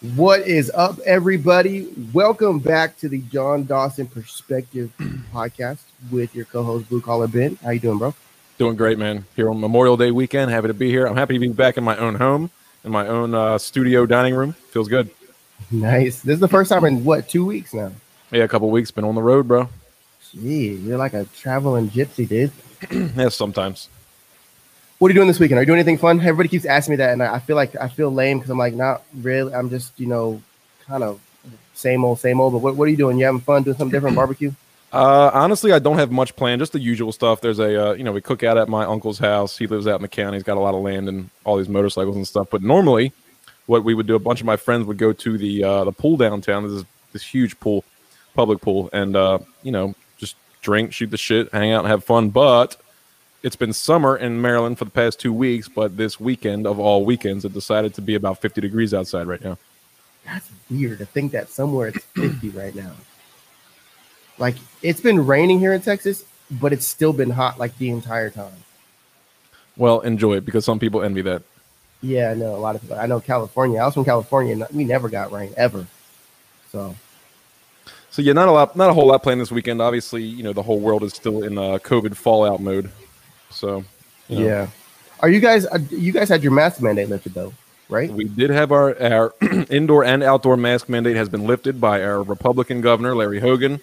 What is up, everybody? Welcome back to the Jon Dawson Perspective podcast with your co-host Blue Collar Ben. How you doing, bro? Doing great, man. Here on Memorial Day weekend, happy to be here. I'm happy to be back in my own home, in my own uh, studio dining room. Feels good. Nice. This is the first time in what two weeks now? Yeah, a couple weeks. Been on the road, bro. Gee, you're like a traveling gypsy, dude. yeah, sometimes. What are you doing this weekend? Are you doing anything fun? Everybody keeps asking me that, and I feel like I feel lame because I'm like, not really. I'm just, you know, kind of same old, same old. But what, what are you doing? You having fun doing something different? Barbecue? Uh, honestly, I don't have much planned. Just the usual stuff. There's a, uh, you know, we cook out at my uncle's house. He lives out in the county. He's got a lot of land and all these motorcycles and stuff. But normally, what we would do, a bunch of my friends would go to the uh, the pool downtown. There's this, this huge pool, public pool, and uh, you know, just drink, shoot the shit, hang out, and have fun. But it's been summer in Maryland for the past two weeks, but this weekend of all weekends, it decided to be about 50 degrees outside right now. That's weird to think that somewhere it's 50 right now. Like it's been raining here in Texas, but it's still been hot like the entire time. Well, enjoy it because some people envy that. Yeah, I know a lot of people. I know California. I was from California, and we never got rain ever. So, so yeah, not a lot, not a whole lot planned this weekend. Obviously, you know the whole world is still in uh, COVID fallout mode. So, you know. yeah. Are you guys? Uh, you guys had your mask mandate lifted though, right? We did have our our indoor and outdoor mask mandate has been lifted by our Republican governor Larry Hogan.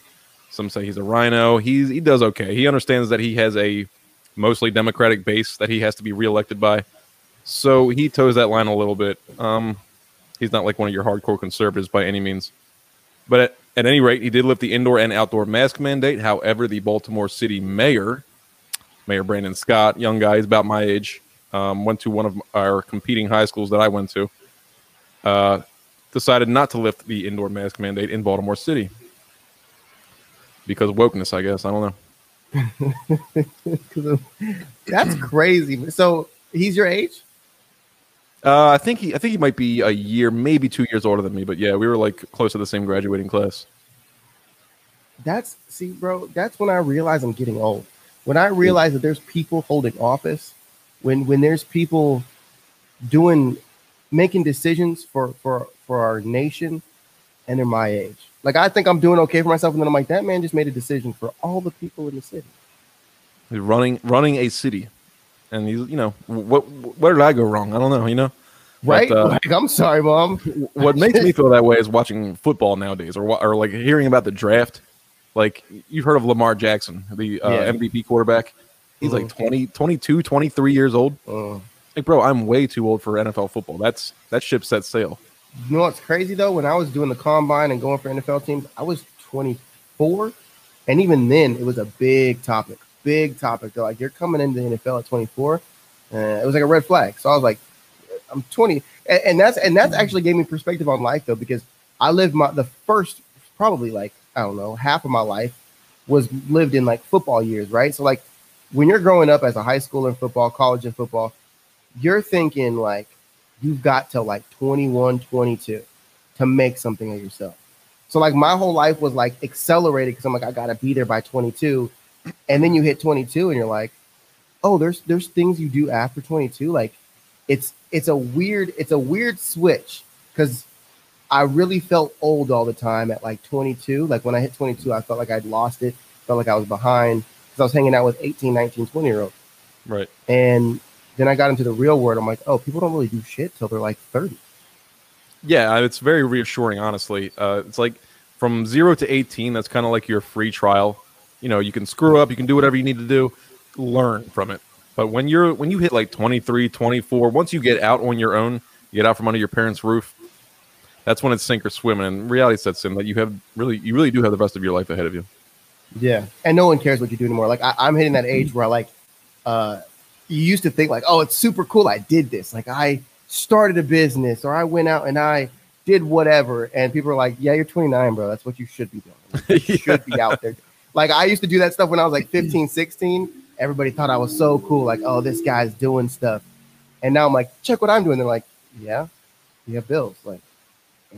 Some say he's a RINO. He's he does okay. He understands that he has a mostly Democratic base that he has to be reelected by. So he toes that line a little bit. Um, he's not like one of your hardcore conservatives by any means. But at, at any rate, he did lift the indoor and outdoor mask mandate. However, the Baltimore City mayor, Mayor Brandon Scott, young guy, he's about my age, um, went to one of our competing high schools that I went to, uh, decided not to lift the indoor mask mandate in Baltimore City because wokeness, I guess. I don't know. That's crazy. So he's your age? Uh, I think he, I think he might be a year, maybe two years older than me. But yeah, we were like close to the same graduating class. That's see, bro. That's when I realize I'm getting old. When I realize that there's people holding office, when when there's people doing, making decisions for for for our nation, and they're my age. Like I think I'm doing okay for myself, and then I'm like, that man just made a decision for all the people in the city. He's running running a city and he's you know what where did I go wrong? I don't know, you know. Right? But, uh, like, I'm sorry, mom. what makes me feel that way is watching football nowadays, or or like hearing about the draft. Like you've heard of Lamar Jackson, the uh, yeah. MVP quarterback. He's mm-hmm. like 20, 22, 23 years old. Uh, like, bro, I'm way too old for NFL football. That's that ship set sail. You know what's crazy though? When I was doing the combine and going for NFL teams, I was 24, and even then, it was a big topic big topic. They're like, you're coming into the NFL at 24. Uh, it was like a red flag. So I was like, I'm 20, and, and that's and that's actually gave me perspective on life though, because I lived my the first probably like I don't know half of my life was lived in like football years, right? So like when you're growing up as a high schooler in football, college in football, you're thinking like you've got to like 21, 22 to make something of yourself. So like my whole life was like accelerated because I'm like I gotta be there by 22 and then you hit 22 and you're like oh there's there's things you do after 22 like it's it's a weird it's a weird switch because i really felt old all the time at like 22 like when i hit 22 i felt like i'd lost it. Felt like i was behind because i was hanging out with 18 19 20 year olds right. And then i got into the real world. I'm like oh people don't really do shit till they're like 30 yeah it's very reassuring honestly. Uh, it's like from 0 to 18 that's kind of like your free trial. You know you can screw up you can do whatever you need to do. Learn from it. But when you're when you hit like 23 24 once you get out on your own you get out from under your parents roof that's when it's sink or swim and reality sets in that you have really you really do have the rest of your life ahead of you yeah and no one cares what you do anymore like I, i'm hitting that age where I like uh you used to think like oh it's super cool i did this like i started a business or i went out and i did whatever and people are like yeah you're 29 bro that's what you should be doing like, you yeah. should be out there like I used to do that stuff when I was like 15, 16. Everybody thought I was so cool. Like, oh, this guy's doing stuff. And now I'm like, check what I'm doing. They're like, yeah, you have bills. Like,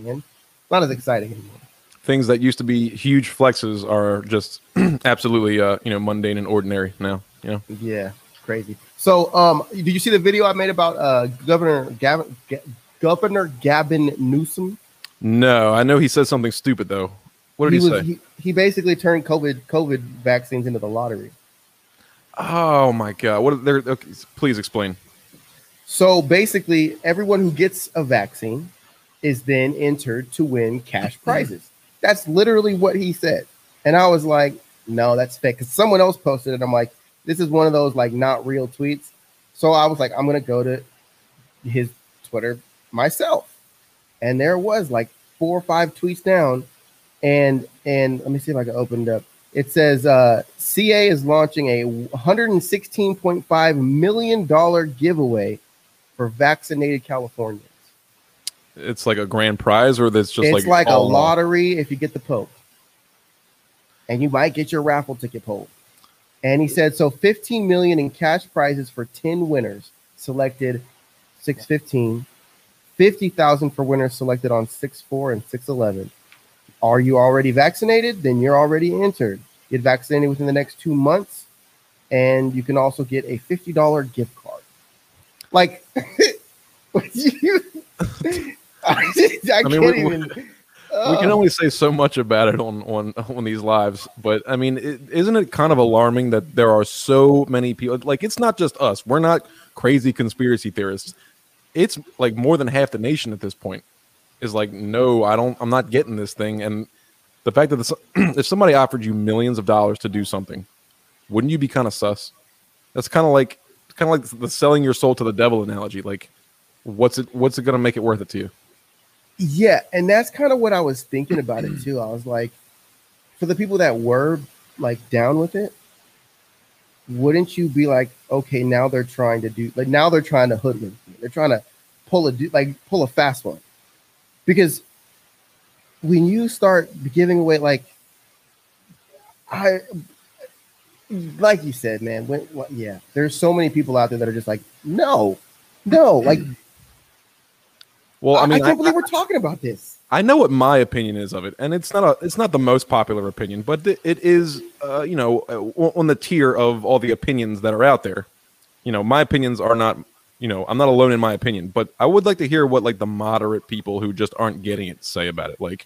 and not as exciting anymore. Things that used to be huge flexes are just absolutely, uh, you know, mundane and ordinary now. You know. Yeah, crazy. So, um, did you see the video I made about uh, Governor Gavin, G- Governor Gavin Newsom No, I know he said something stupid though. What did he, was, say? He, he basically turned COVID COVID vaccines into the lottery. oh my god! What? There? Okay, please explain. So basically, everyone who gets a vaccine is then entered to win cash prizes. That's literally what he said. And I was like, no, that's fake. Because someone else posted it. I'm like, this is one of those like not real tweets. So I was like, I'm gonna go to his Twitter myself. And there was like four or five tweets down. And and let me see if I can open it up. It says uh, CA is launching a 116.5 million dollar giveaway for vaccinated Californians. It's like a grand prize, or that's just it's like like, a all in all? lottery if you get the Pope. And you might get your raffle ticket pulled. And he said so 15 million in cash prizes for 10 winners selected 615, 50,000 for winners selected on 64 and 611. Are you already vaccinated? Then you're already entered. Get vaccinated within the next 2 months and you can also get a $50 gift card. Like you, I, just- I I mean, can't we- we- even we can oh. only say so much about it on on on these lives but i mean is isn't it kind of alarming that there are so many people like it's not just us. We're not crazy conspiracy theorists. It's like more than half the nation at this point is like no i don't i'm not getting this thing. And the fact that this, if somebody offered you millions of dollars to do something wouldn't you be kind of sus? That's kind of like kind of like the selling your soul to the devil analogy. Like what's it what's it going to make it worth it to you Yeah, and that's kind of what I was thinking about it too. I was like, for the people that were like down with it, wouldn't you be like, okay, now they're trying to do like now they're trying to hoodwink me. They're trying to pull a like pull a fast one. Because when you start giving away like I like you said, man, when, what, yeah, there's so many people out there that are just like, no, no, like well I, i mean I can't believe we're talking about this. I know what my opinion is of it, and it's not a it's not the most popular opinion, but it it is uh, you know uh, on the tier of all the opinions that are out there. You know, my opinions are not you know I'm not alone in my opinion, but I would like to hear what like the moderate people who just aren't getting it say about it. Like,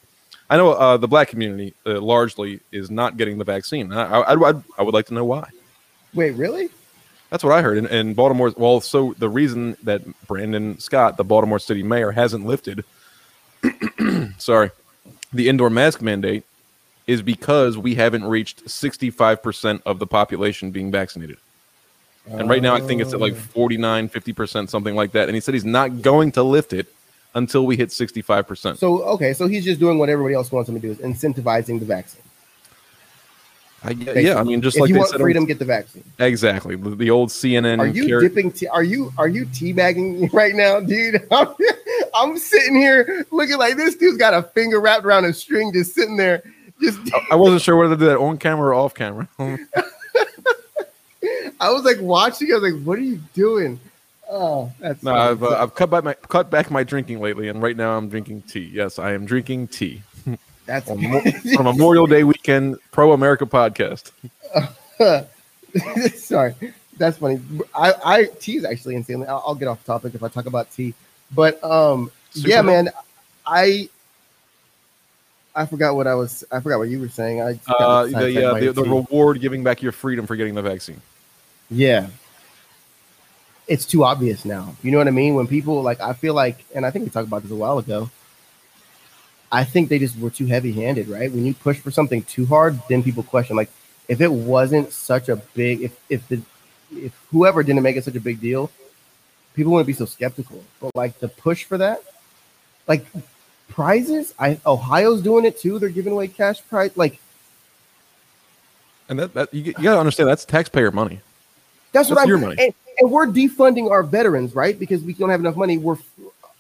I know uh, the black community uh, largely is not getting the vaccine. I, I I I would like to know why. Wait, really? That's what I heard And, in Baltimore. Well, so the reason that Brandon Scott, the Baltimore City mayor, hasn't lifted, sorry, the indoor mask mandate is because we haven't reached 65% of the population being vaccinated. And right now, I think it's at like 49, 50%, something like that. And he said he's not going to lift it until we hit 65%. So okay, so he's just doing what everybody else wants him to do is incentivizing the vaccine. I, yeah, I mean, just if like you they want on- freedom, get the vaccine. exactly. The, old CNN. Are you car- dipping? Tea, are you are you teabagging right now, dude? I'm, I'm sitting here looking like this dude's got a finger wrapped around a string, just sitting there. Just I wasn't sure whether to do that on camera or off camera. I was like watching. I was like, "What are you doing?" Oh, that's No, funny. I've, uh, I've cut back my cut back my drinking lately, and right now I'm drinking tea. Yes, I am drinking tea that's on from Memorial Day weekend Pro America podcast. Sorry, that's funny. I, I tea is actually insanely. I'll, I'll get off topic if I talk about tea, but um, yeah, Super Bowl? man, I I forgot what I was. I forgot what you were saying. I Uh, the, uh, by the the reward giving back your freedom for getting the vaccine. yeah, it's too obvious now. You know what I mean? When people like, I feel like, and I think we talked about this a while ago. I think they just were too heavy-handed, right? When you push for something too hard, then people question. Like, if it wasn't such a big, if if the if whoever didn't make it such a big deal, people wouldn't be so skeptical. But like the push for that, like prizes, I Ohio's doing it too. They're giving away cash prize. Like And that, that you, you got to understand that's taxpayer money. that's what That's I'm. your money. And, and we're defunding our veterans, right? Because we don't have enough money. We're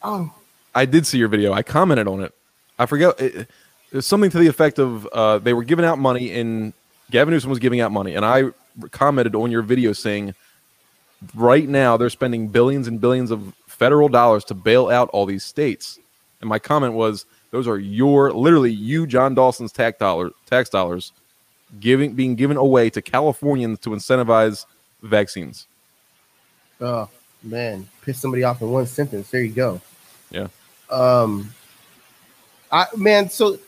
oh I did see your video. I commented on it. I forget. It, it something to the effect of uh, they were giving out money, and Gavin Newsom was giving out money, and I commented on your video saying, right now they're spending billions and billions of federal dollars to bail out all these states, and my comment was, those are your literally you, Jon Dawson's tax dollar tax dollars, giving being given away to Californians to incentivize vaccines. oh man, piss somebody off in one sentence. There you go. Yeah. Um, I man, so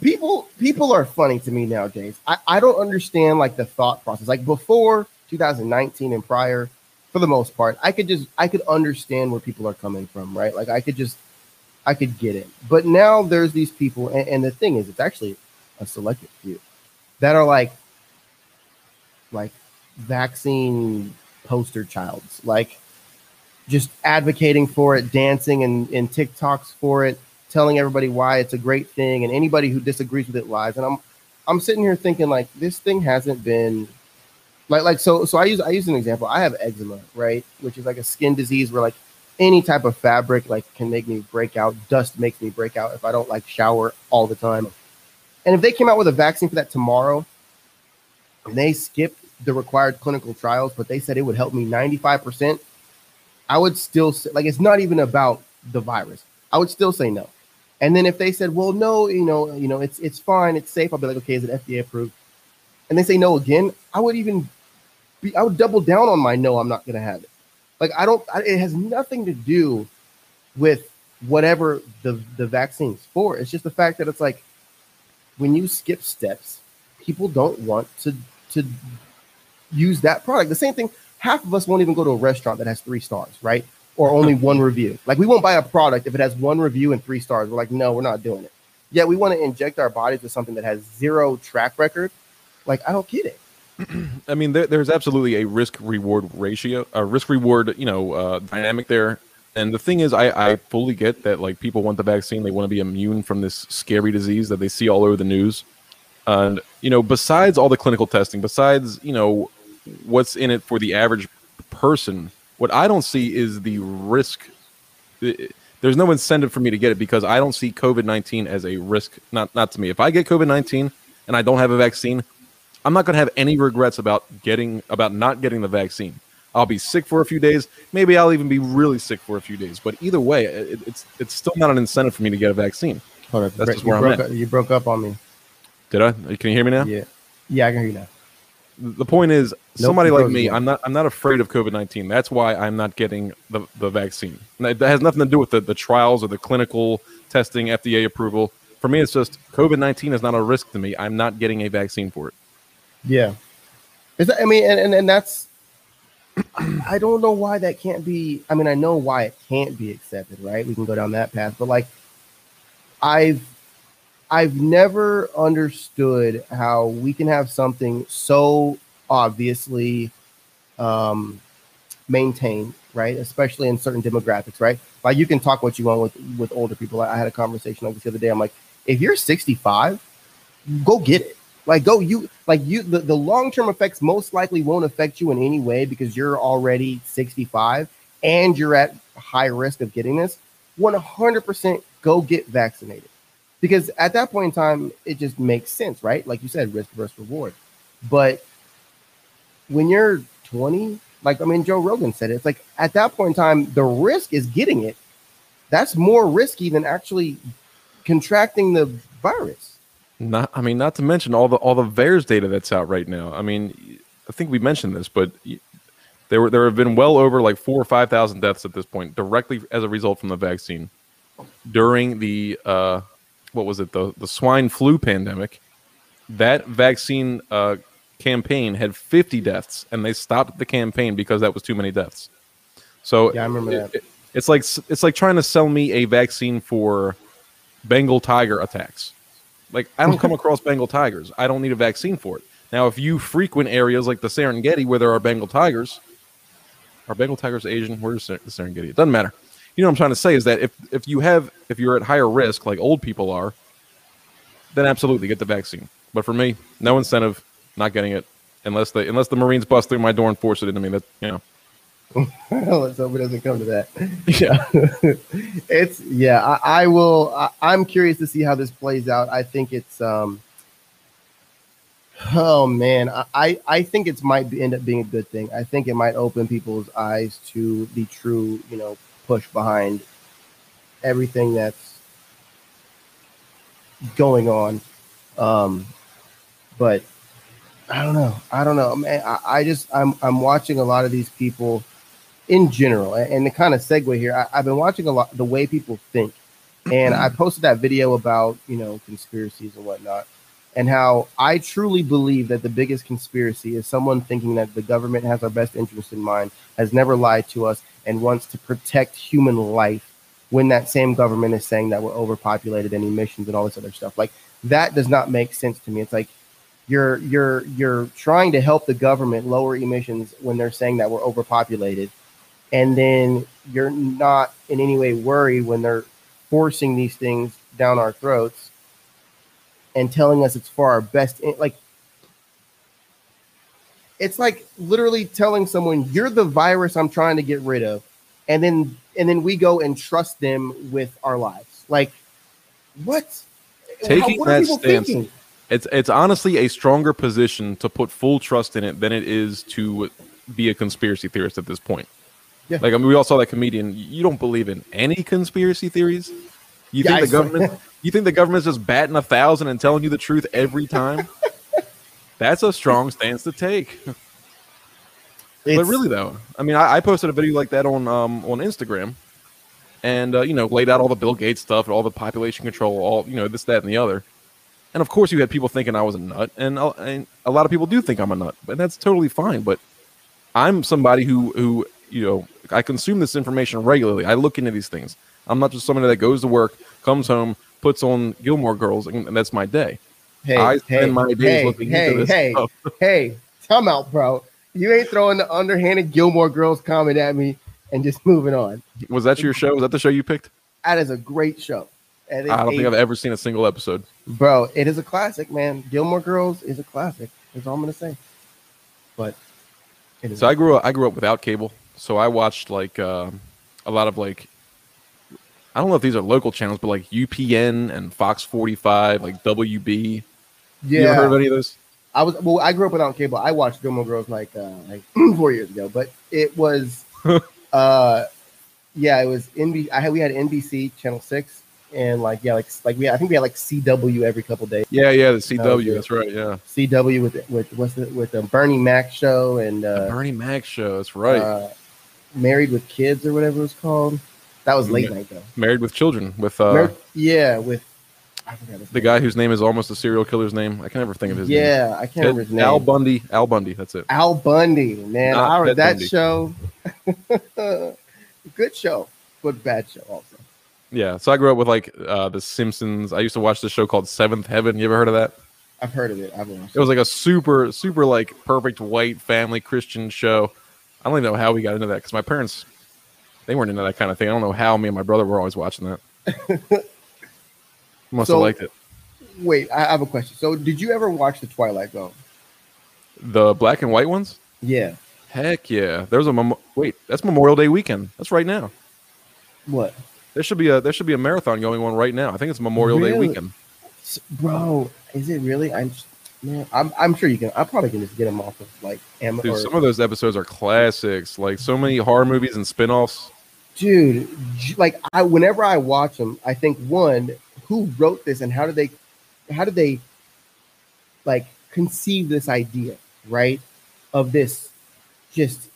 people people are funny to me nowadays. I, I don't understand like the thought process. Like before 2019 and prior, for the most part, I could just I could understand where people are coming from, right? Like I could just I could get it. But now there's these people, and, and the thing is, it's actually a selected few that are like like vaccine poster childs, like just advocating for it, dancing and, and TikToks for it, telling everybody why it's a great thing, and anybody who disagrees with it lies. And I'm I'm sitting here thinking like this thing hasn't been like like so so I use I use an example. I have eczema, right? Which is like a skin disease where like any type of fabric like can make me break out. Dust makes me break out if I don't like shower all the time. And if they came out with a vaccine for that tomorrow, and they skipped the required clinical trials, but they said it would help me 95%, I would still say, like it's not even about the virus. I would still say no. And then if they said, well, no, you know, you know, it's it's fine, it's safe, I'll be like, okay, is it FDA approved? And they say no again, I would even be, I would double down on my no, I'm not gonna have it. Like I don't, I, it has nothing to do with whatever the the vaccine's for. It's just the fact that it's like when you skip steps, people don't want to to use that product. The same thing, half of us won't even go to a restaurant that has three stars, right? Or only one review. Like we won't buy a product if it has one review and three stars. We're like, no, we're not doing it. Yet we want to inject our bodies with something that has zero track record. Like I don't get it. I mean, there, there's absolutely a risk reward ratio, a risk reward, you know, uh, dynamic there. And the thing is, I, I fully get that like people want the vaccine, they want to be immune from this scary disease that they see all over the news. And you know, besides all the clinical testing, besides you know what's in it for the average person, what I don't see is the risk. There's no incentive for me to get it because I don't see COVID nineteen as a risk. Not not to me. If I get COVID nineteen and I don't have a vaccine, I'm not going to have any regrets about getting about not getting the vaccine. I'll be sick for a few days. Maybe I'll even be really sick for a few days. But either way, it, it's it's still not an incentive for me to get a vaccine. Hold on, That's just where I'm at. You broke up on me. Did I? Can you hear me now? Yeah, yeah, I can hear you now. The point is, nope, somebody like me, I'm not I'm not afraid of COVID nineteen. That's why I'm not getting the, the vaccine. That has nothing to do with the, the trials or the clinical testing, FDA approval. For me, it's just COVID nineteen is not a risk to me. I'm not getting a vaccine for it. Yeah. Is that, I mean, and, and, and that's, I don't know why that can't be. I mean, I know why it can't be accepted, right? We can go down that path, but like, I've, I've never understood how we can have something so obviously um, maintained, right? Especially in certain demographics, right? Like you can talk what you want with with older people. I had a conversation like this the other day. I'm like, if you're 65, go get it. Like go you like you the, the long-term effects most likely won't affect you in any way because you're already 65 and you're at high risk of getting this. 100% go get vaccinated. Because at that point in time, it just makes sense, right? Like you said, risk versus reward. But when you're 20, like I mean, Joe Rogan said it, it's like at that point in time, the risk is getting it. That's more risky than actually contracting the virus. Not, I mean, not to mention all the all the VAERS data that's out right now. I mean, I think we mentioned this, but there were there have been well over like four or five thousand deaths at this point directly as a result from the vaccine during the uh, what was it the the swine flu pandemic. That vaccine uh, campaign had 50 deaths, and they stopped the campaign because that was too many deaths. So yeah, I remember it, that. it's like it's like trying to sell me a vaccine for Bengal tiger attacks. Like I don't come across Bengal tigers. I don't need a vaccine for it. Now, if you frequent areas like the Serengeti where there are Bengal tigers, are Bengal tigers Asian? Where's the Serengeti? It doesn't matter. You know what I'm trying to say is that if if you have if you're at higher risk, like old people are, then absolutely get the vaccine. But for me, no incentive, not getting it unless the unless the Marines bust through my door and force it into me. That you know. Let's hope it doesn't come to that. Yeah, it's yeah. I, I will. I, am curious to see how this plays out. I think it's. um Oh man, I I think it might be, end up being a good thing. I think it might open people's eyes to the true, you know, push behind everything that's going on. Um, but I don't know. I don't know, man. I, I just I'm I'm watching a lot of these people in general, and, the kind of segue here, I, have been watching a lot the way people think and I posted that video about you know conspiracies and whatnot, and how I truly believe that the biggest conspiracy is someone thinking that the government has our best interest in mind, has never lied to us, and wants to protect human life. When that same government is saying that we're overpopulated and emissions and all this other stuff, like that does not make sense to me. It's like you're you're you're trying to help the government lower emissions when they're saying that we're overpopulated and then you're not in any way worried when they're forcing these things down our throats and telling us it's for our best like it's like literally telling someone you're the virus I'm trying to get rid of and then and then we go and trust them with our lives like what taking How, what that stance thinking? it's it's honestly a stronger position to put full trust in it than it is to be a conspiracy theorist at this point. Yeah. Like I mean, we all saw that comedian. You don't believe in any conspiracy theories. You think the government? you think the government's just batting a thousand and telling you the truth every time? That's a strong stance to take. But really, though, I mean, I, I, posted a video like that on um, on Instagram, and uh, you know, laid out all the Bill Gates stuff, all the population control, all you know, this, that, and the other. And of course, you had people thinking I was a nut, and, uh, and a lot of people do think I'm a nut, but that's totally fine. But I'm somebody who who you know I consume this information regularly. I look into these things. I'm not just somebody that goes to work, comes home, puts on Gilmore Girls, and, and that's my day. Hey, I spend hey, my days hey, looking hey, into this. Hey, stuff. hey, come out, bro. You ain't throwing the underhanded Gilmore Girls comment at me and just moving on. Was that your show? Was that the show you picked? That is a great show. I don't think I've ever seen a single episode. Bro, it is a classic, man. Gilmore Girls is a classic. That's all I'm gonna say. But so I grew up. I grew up without cable, so I watched like uh, a lot of like I don't know if these are local channels, but like UPN and Fox 45, like WB. Yeah, you ever heard of any of those? I was well. I grew up without cable. I watched Gilmore Girls like uh, like four years ago, but it was uh, yeah, it was NBC. I had we had NBC Channel Six, and like yeah, like like we had, I think we had like CW every couple days. Yeah, yeah, the CW. Uh, that's right. Yeah, CW with with what's the with the Bernie Mac show and uh, Bernie Mac show. That's right. Uh, Married with Kids or whatever it was called. That was late night though. Married with Children with uh, Married, yeah with the guy whose name is almost a serial killer's name. I can never think of his yeah, name. Yeah, I can't remember his name. Al Bundy. Al Bundy. That's it. Al Bundy, man. I, that Bundy. show. good show, but bad show also. Yeah, so I grew up with like uh, The Simpsons. I used to watch this show called Seventh Heaven. You ever heard of that? I've heard of it. I've watched it. was like a super, super like perfect white family Christian show. I don't even know how we got into that because my parents, they weren't into that kind of thing. I don't know how me and my brother were always watching that. Must so, have liked it. Wait, I have a question. So, did you ever watch the Twilight Zone? The black and white ones? Yeah. Heck yeah! There's a mem- wait. That's Memorial Day weekend. That's right now. What? There should be a there should be a marathon going on right now. I think it's Memorial really? Day weekend. Bro, is it really? I'm man, I'm, I'm sure you can. I probably can just get them off of like Amazon. some of those episodes are classics. Like so many horror movies and spin-offs. Dude, like I whenever I watch them, I think one, who wrote this and how did they how did they like conceive this idea, right? Of this just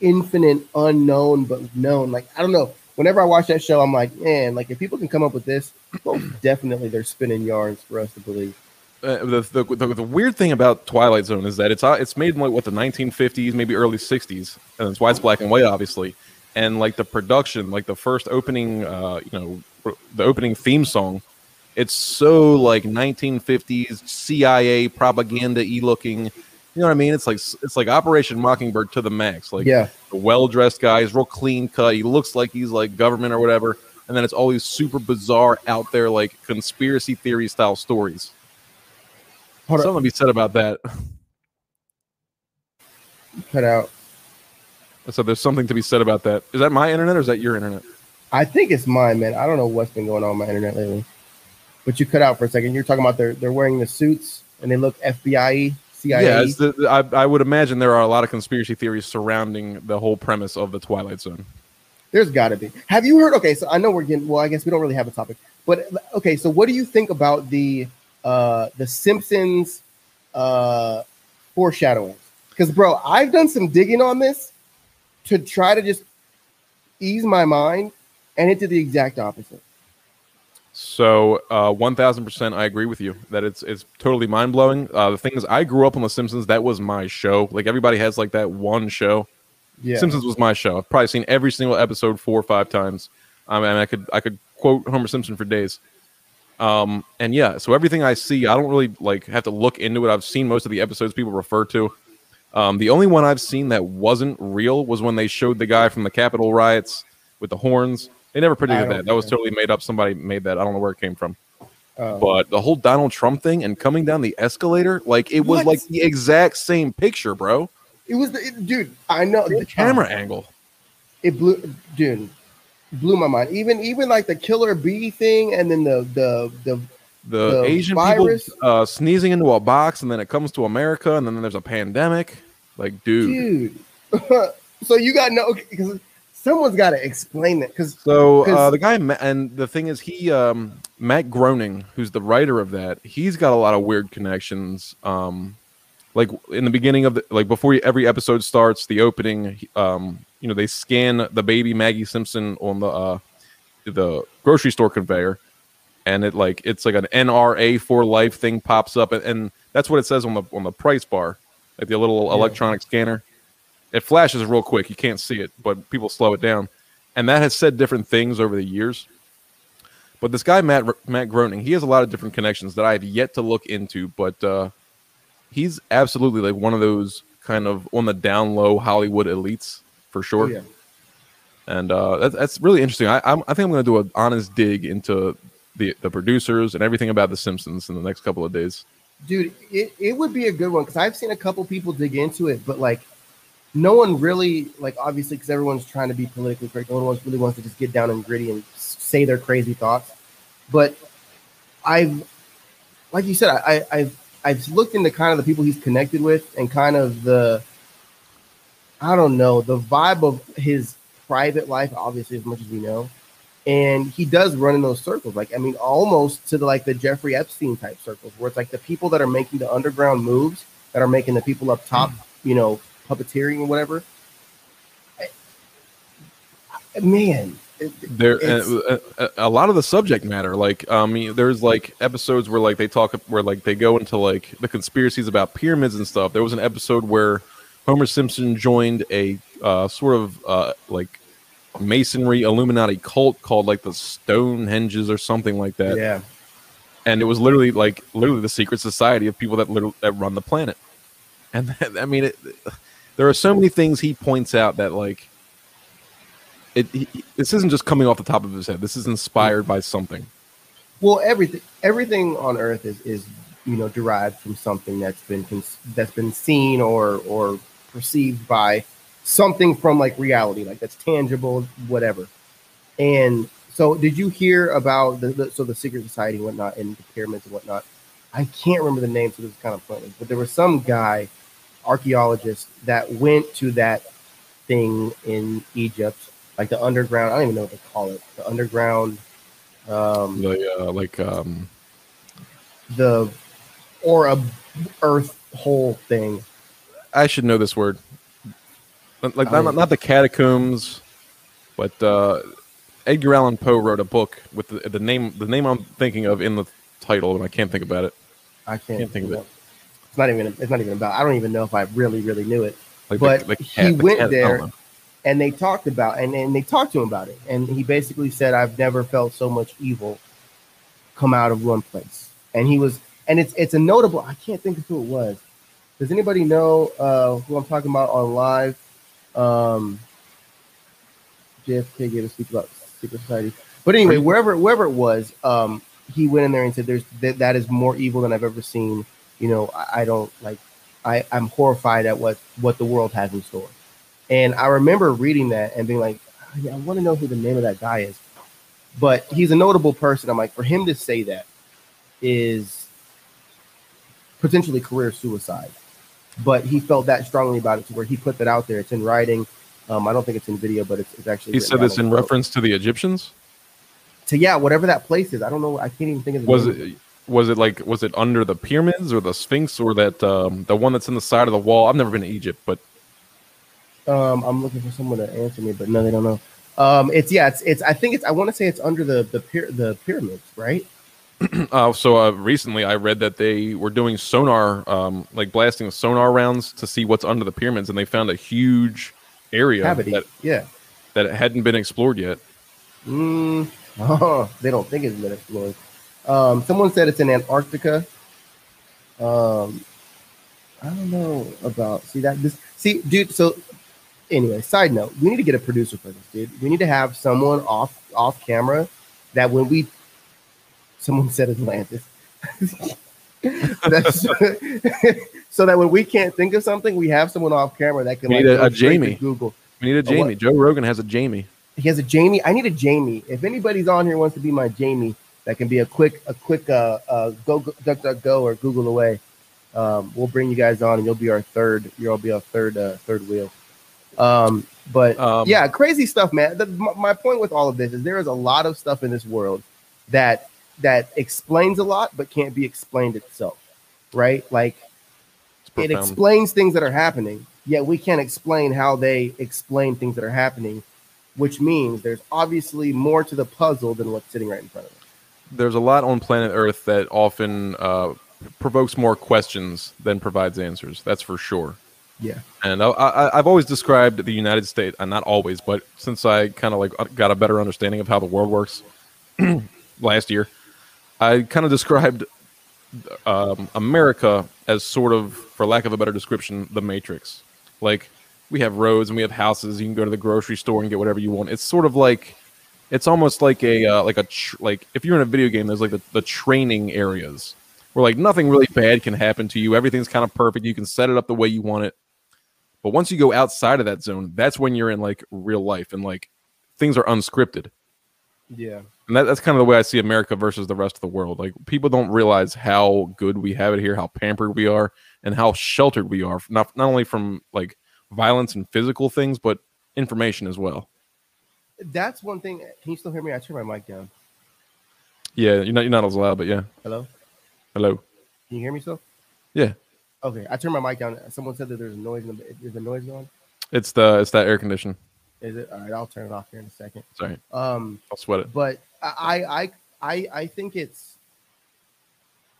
infinite unknown but known. Like I don't know whenever I watch that show, I'm like, man, like if people can come up with this, well, definitely they're spinning yarns for us to believe. Uh, the, the, the, the, weird thing about Twilight Zone is that it's uh, it's made in like what the 1950s, maybe early 60s, and it's why it's black and white, obviously. And like the production, like the first opening, uh, you know, the opening theme song, it's so like 1950s CIA propaganda y looking you know what I mean? It's like it's like Operation Mockingbird to the max. Like yeah, well dressed guy is real clean cut. He looks like he's like government or whatever. And then it's always super bizarre out there, like conspiracy theory style stories. Hold Something to be said about that. Cut out. So there's something to be said about that. Is that my internet or is that your internet? I think it's mine, man. I don't know what's been going on with my internet lately. But you cut out for a second. You're talking about they're they're wearing the suits and they look FBI CIA. Yeah, the, I, I would imagine there are a lot of conspiracy theories surrounding the whole premise of the Twilight Zone. There's got to be. Have you heard? Okay, so I know we're getting. Well, I guess we don't really have a topic, but okay. So, what do you think about the uh the Simpsons uh foreshadowing? Because, bro, I've done some digging on this to try to just ease my mind, and it did the exact opposite. So, uh, one thousand percent, I agree with you that it's it's totally mind blowing. Uh, the thing is, I grew up on The Simpsons. That was my show. Like everybody has like that one show. Yeah. Simpsons was my show. I've probably seen every single episode four or five times. I mean, I could I could quote Homer Simpson for days. Um, and yeah, so everything I see, I don't really like have to look into it. I've seen most of the episodes people refer to. Um, the only one I've seen that wasn't real was when they showed the guy from the Capitol riots with the horns. They never predicted that. That was totally made up. Somebody made that. I don't know where it came from. Uh, But the whole Donald Trump thing and coming down the escalator, like it was What? like the exact same picture, bro. it was the it- dude. I know The camera angle. It blew, dude. Blew my mind. Even even like the killer bee thing, and then the the the The, The Asian virus? people uh, sneezing into a box, and then it comes to America, and then there's a pandemic. Like, dude. dude. so you got no because someone's got to explain that because So uh, the guy, and the thing is, he um, Matt Groening, who's the writer of that, he's got a lot of weird connections. Um, like in the beginning of the, like before every episode starts, the opening, um, you know, they scan the baby Maggie Simpson on the uh, the grocery store conveyor, and it like it's like an NRA for life thing pops up, and, and that's what it says on the on the price bar, like the little Yeah. electronic scanner. It flashes real quick; you can't see it, but people slow it down, and that has said different things over the years. But this guy Matt Matt Groening, he has a lot of different connections that I have yet to look into, but uh, he's absolutely like one of those kind of on the down low Hollywood elites for sure yeah. and uh, that's, that's really interesting. I, I'm, I think I'm going to do an honest dig into the the producers and everything about The Simpsons in the next couple of days. dude, it, it would be a good one because I've seen a couple people dig into it, but like no one really like obviously because everyone's trying to be politically correct. No one really wants to just get down and gritty and say their crazy thoughts. But I've, like you said, I, I, I've I've looked into kind of the people he's connected with and kind of the, I don't know, the vibe of his private life. Obviously, as much as we know. And he does run in those circles, like I mean, almost to the like the Jeffrey Epstein type circles, where it's like the people that are making the underground moves, that are making the people up top, you know, puppeteering or whatever. I- Man, it- There, It's- uh, uh, a lot of the subject matter, like um, there's like episodes where like they talk where like they go into like the conspiracies about pyramids and stuff. There was an episode where Homer Simpson joined a uh, sort of uh, like masonry Illuminati cult called like the Stonehenges or something like that. yeah, and it was literally like literally the secret society of people that literally that run the planet. And that, I mean, it, there are so many things he points out that like it. He, this isn't just coming off the top of his head. This is inspired by something. Well, everything everything on Earth is is you know derived from something that's been cons- that's been seen or or perceived by something from like reality, like that's tangible, whatever. And so, did you hear about the, the so the secret society and whatnot and the pyramids and whatnot? I can't remember the name, so this is kind of pointless. But there was some guy, archaeologist, that went to that thing in Egypt, like the underground. I don't even know what they call it. The underground. Um, The uh, like um, the or a earth hole thing. I should know this word. Like not, not the catacombs, but uh, Edgar Allan Poe wrote a book with the, the name the name I'm thinking of in the title, and I can't think about it. I can't, Can't think of it. It's not even. It's not even about. I don't even know if I really, really knew it. Like But the, the he the went cat- there know. And they talked about and, and they talked to him about it. And he basically said, "I've never felt so much evil come out of one place." And he was, and it's it's a notable. I can't think of who it was. Does anybody know uh, who I'm talking about on live? Um, JFK gave a speech about secret society. But anyway, wherever wherever it was, um, he went in there and said, "There's that, that is more evil than I've ever seen." You know, I, I don't like. I I'm horrified at what what the world has in store. And I remember reading that and being like, I, I want to know who the name of that guy is. But he's a notable person. I'm like, for him to say that is potentially career suicide. But he felt that strongly about it to where he put that out there. It's in writing. Um, I don't think it's in video, but it's, it's actually. He said this in reference to the Egyptians. to yeah, whatever that place is. I don't know. I can't even think of the Was name. it was it like was it under the pyramids or the Sphinx or that um, the one that's in the side of the wall? I've never been to Egypt, but Um, I'm looking for someone to answer me, but no, they don't know. Um, it's yeah, it's it's. I think it's. I want to say it's under the the pyra- the pyramids, right? Uh, so uh, recently, I read that they were doing sonar, um, like blasting sonar rounds to see what's under the pyramids, and they found a huge area Cavity. that yeah. that hadn't been explored yet. Mm, oh, they don't think it's been explored. Um, someone said it's in Antarctica. Um, I don't know about see that this see dude. So anyway, side note, we need to get a producer for this, dude. We need to have someone off off camera that when we someone said Atlantis. So that when we can't think of something, we have someone off camera that can We like need a- a Jamie. Google. We need a A? Jamie. Joe Rogan has a Jamie. He has a Jamie. I need a Jamie. If anybody's on here wants to be my Jamie, that can be a quick, a quick, uh, uh, go, go duck, duck, go, or Google away. Um, we'll bring you guys on, and you'll be our third. You'll be our third, uh, third wheel. Um, but Um, yeah, crazy stuff, man. The, my, my point with all of this is there is a lot of stuff in this world that that explains a lot, but can't be explained itself, right? Like it explains things that are happening, yet we can't explain how they explain things that are happening, which means there's obviously more to the puzzle than what's sitting right in front of us. There's a lot on planet Earth that often uh, provokes more questions than provides answers. That's for sure. Yeah. And I, I, I've always described the United States, and not always, but since I kind of like uh, got a better understanding of how the world works last year, I kind of described um, America as sort of, for lack of a better description, the Matrix. Like we have roads and we have houses. You can go to the grocery store and get whatever you want. It's sort of like, it's almost like a uh, like a tr- like if you're in a video game, there's like the, the training areas where like nothing really bad can happen to you. Everything's kind of perfect. You can set it up the way you want it. But once you go outside of that zone, that's when you're in like real life and like things are unscripted. Yeah. And that, that's kind of the way I see America versus the rest of the world. Like people don't realize how good we have it here, how pampered we are, and how sheltered we are. Not not only from like violence and physical things, but information as well. That's one thing. Can you still hear me? I turned my mic down. Yeah, you're not you're not as loud, but yeah. Hello? Hello. Can you hear me still? Yeah, Okay. I turned my mic down. Someone said that there's a noise. In the, is the noise going? it's the it's that air condition. Is it? All right. I'll turn it off here in a second. Sorry, Um, I'll sweat it. but I I I I think it's.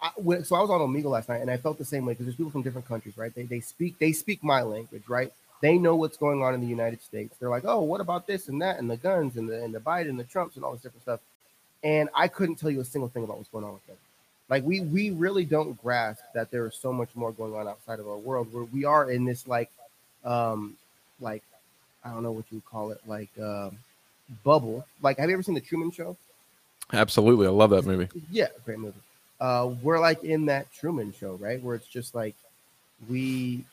I, so I was on Omegle last night, and I felt the same way because there's people from different countries, right? They they speak they speak my language, right? They know what's going on in the United States. They're like, oh, what about this and that, and the guns, and the and the Biden, the Trumps, and all this different stuff. And I couldn't tell you a single thing about what's going on with them. Like we we really don't grasp that there is so much more going on outside of our world. Where we are in this like, um, like I don't know what you would call it, like um, bubble. Like, have you ever seen the Truman Show? Absolutely, I love that movie. Yeah, great movie. Uh, we're like in that Truman Show, right? Where it's just like we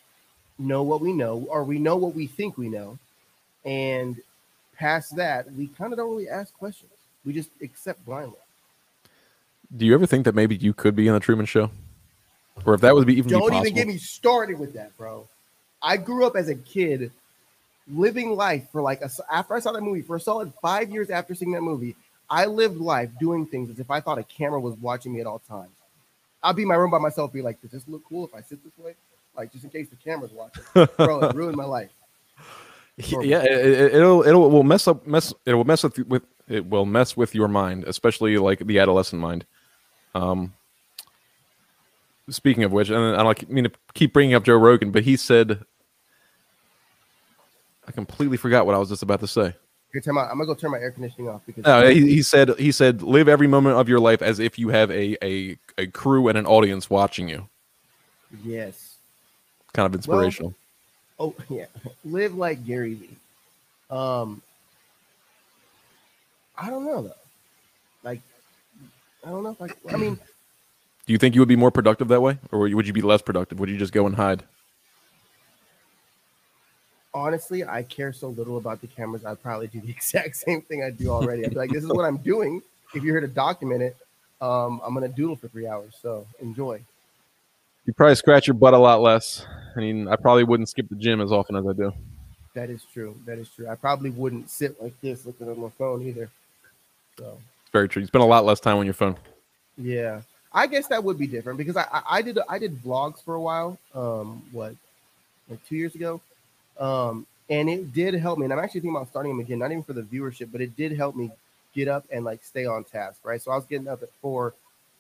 know what we know, or we know what we think we know, and past that, we kind of don't really ask questions. We just accept blindly. Do you ever think that maybe you could be in the Truman Show, or if that would be even be Don't possible? even get me started with that, bro. I grew up as a kid living life for like a, after I saw that movie for a solid five years after seeing that movie. I lived life doing things as if I thought a camera was watching me at all times. I'd be in my room by myself, be like, "Does this look cool if I sit this way?" Like just in case the camera's watching. Bro, it ruined my life. yeah it, it, it'll it'll will mess up mess it will mess with with it will mess with your mind especially like the adolescent mind um speaking of which and i don't mean to keep bringing up joe rogan but he said i completely forgot what i was just about to say Here, time out. I'm gonna go turn my air conditioning off because no, he, he said he said live every moment of your life as if you have a a, a crew and an audience watching you yes. Kind of inspirational Oh yeah, live like Gary Vee. Um, I don't know though. Like, I don't know if I. I mean, do you think you would be more productive that way or would you be less productive would you just go and hide honestly, I care so little about the cameras. I'd probably do the exact same thing I do already. I'd be like, this is what I'm doing. If you're here to document it, um, I'm gonna doodle for three hours. So enjoy. You probably scratch your butt a lot less. I mean, I probably wouldn't skip the gym as often as I do. That is true. That is true. I probably wouldn't sit like this looking at my phone either. So very true. You spend a lot less time on your phone. yeah, I guess that would be different because I, I, I did I did vlogs for a while. Um, what like two years ago. Um, and it did help me. And I'm actually thinking about starting them again, not even for the viewership, but it did help me get up and like stay on task, right? So I was getting up at four,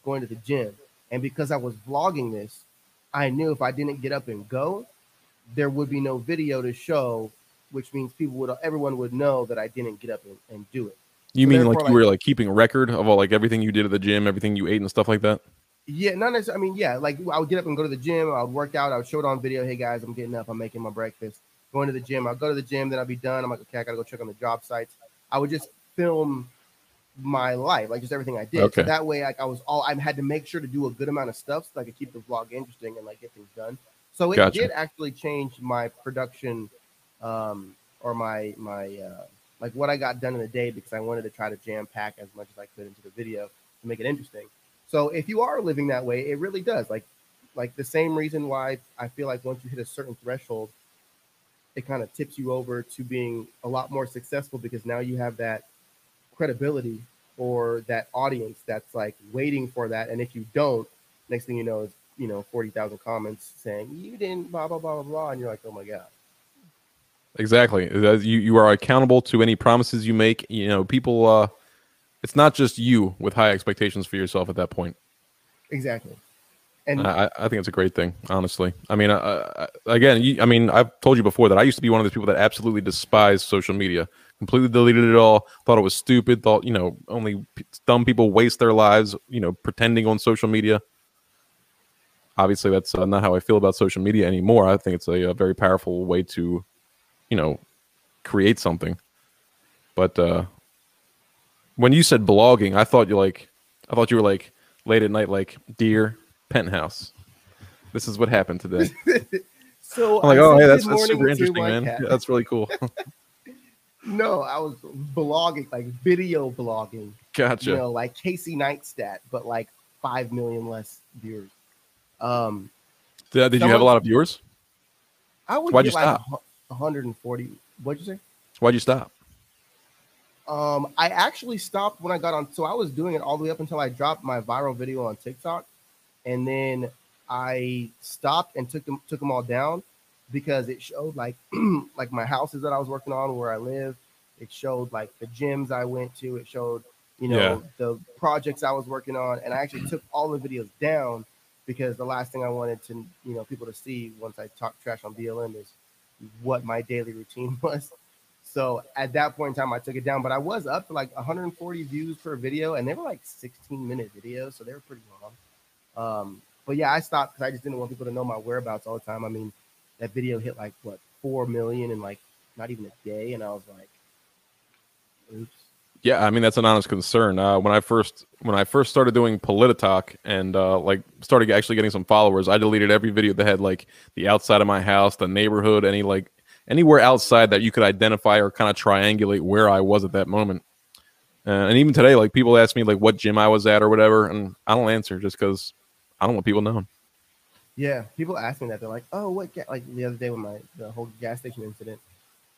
going to the gym, and because I was vlogging this, I knew if I didn't get up and go, there would be no video to show, which means people would everyone would know that I didn't get up and, and do it. You so mean like you like, were like keeping a record of all like everything you did at the gym, everything you ate and stuff like that? Yeah, not necessarily. I mean, yeah, like I would get up and go to the gym. I would work out. I would show it on video. Hey guys, I'm getting up. I'm making my breakfast. Going to the gym. I'll go to the gym. Then I'll be done. I'm like, okay, I gotta go check on the job sites. I would just film my life, like just everything I did. Okay. So that way, like I was all I had to make sure to do a good amount of stuff so I could keep the vlog interesting and like get things done. So it gotcha. did actually change my production, um, or my my uh, like what I got done in a day because I wanted to try to jam pack as much as I could into the video to make it interesting. So if you are living that way, it really does. Like like the same reason why I feel like once you hit a certain threshold, it kind of tips you over to being a lot more successful because now you have that credibility or that audience that's like waiting for that. And if you don't, next thing you know is you know forty thousand comments saying you didn't blah blah blah blah blah, and you're like, oh my god. Exactly. You you are accountable to any promises you make. You know, people. uh it's not just you with high expectations for yourself at that point. Exactly. And I, I think it's a great thing, honestly. I mean, uh, uh, again, you, I mean, I've told you before that I used to be one of those people that absolutely despised social media, completely deleted it all, thought it was stupid, thought, you know, only dumb people waste their lives, you know, pretending on social media. Obviously, that's uh, not how I feel about social media anymore. I think it's a, a very powerful way to, you know, create something. But uh, when you said blogging, I thought you like, I thought you were like late at night, like dear penthouse. This is what happened today. so I'm like, oh, hey, that's, that's super interesting, man. Yeah, that's really cool. no, I was blogging, like video blogging. Gotcha. You know, like Casey Neistat, but like five million less viewers. Um, did, did you have a lot of viewers? I would Why'd you like stop? 140. What'd you say? Why'd you stop? Um, I actually stopped when I got on. So I was doing it all the way up until I dropped my viral video on TikTok, and then I stopped and took them took them all down because it showed like like my houses that I was working on where I live. It showed like the gyms I went to. It showed you know yeah. the projects I was working on, and I actually took all the videos down because the last thing I wanted to you know people to see once I talk trash on BLM is what my daily routine was. So at that point in time, I took it down, but I was up to like 140 views per video, and they were like 16 minute videos, so they were pretty long. Um, but yeah, I stopped because I just didn't want people to know my whereabouts all the time. I mean, that video hit like what four million in like not even a day, and I was like, oops. Yeah, I mean that's an honest concern. Uh, when I first when I first started doing Polititalk and uh, like started actually getting some followers, I deleted every video that had like the outside of my house, the neighborhood, any like anywhere outside that you could identify or kind of triangulate where I was at that moment. Uh, and even today, like people ask me like what gym I was at or whatever, and I don't answer just because I don't want people knowing. Yeah, people ask me that. They're like, "Oh, what?" Ga-? Like the other day with my the whole gas station incident.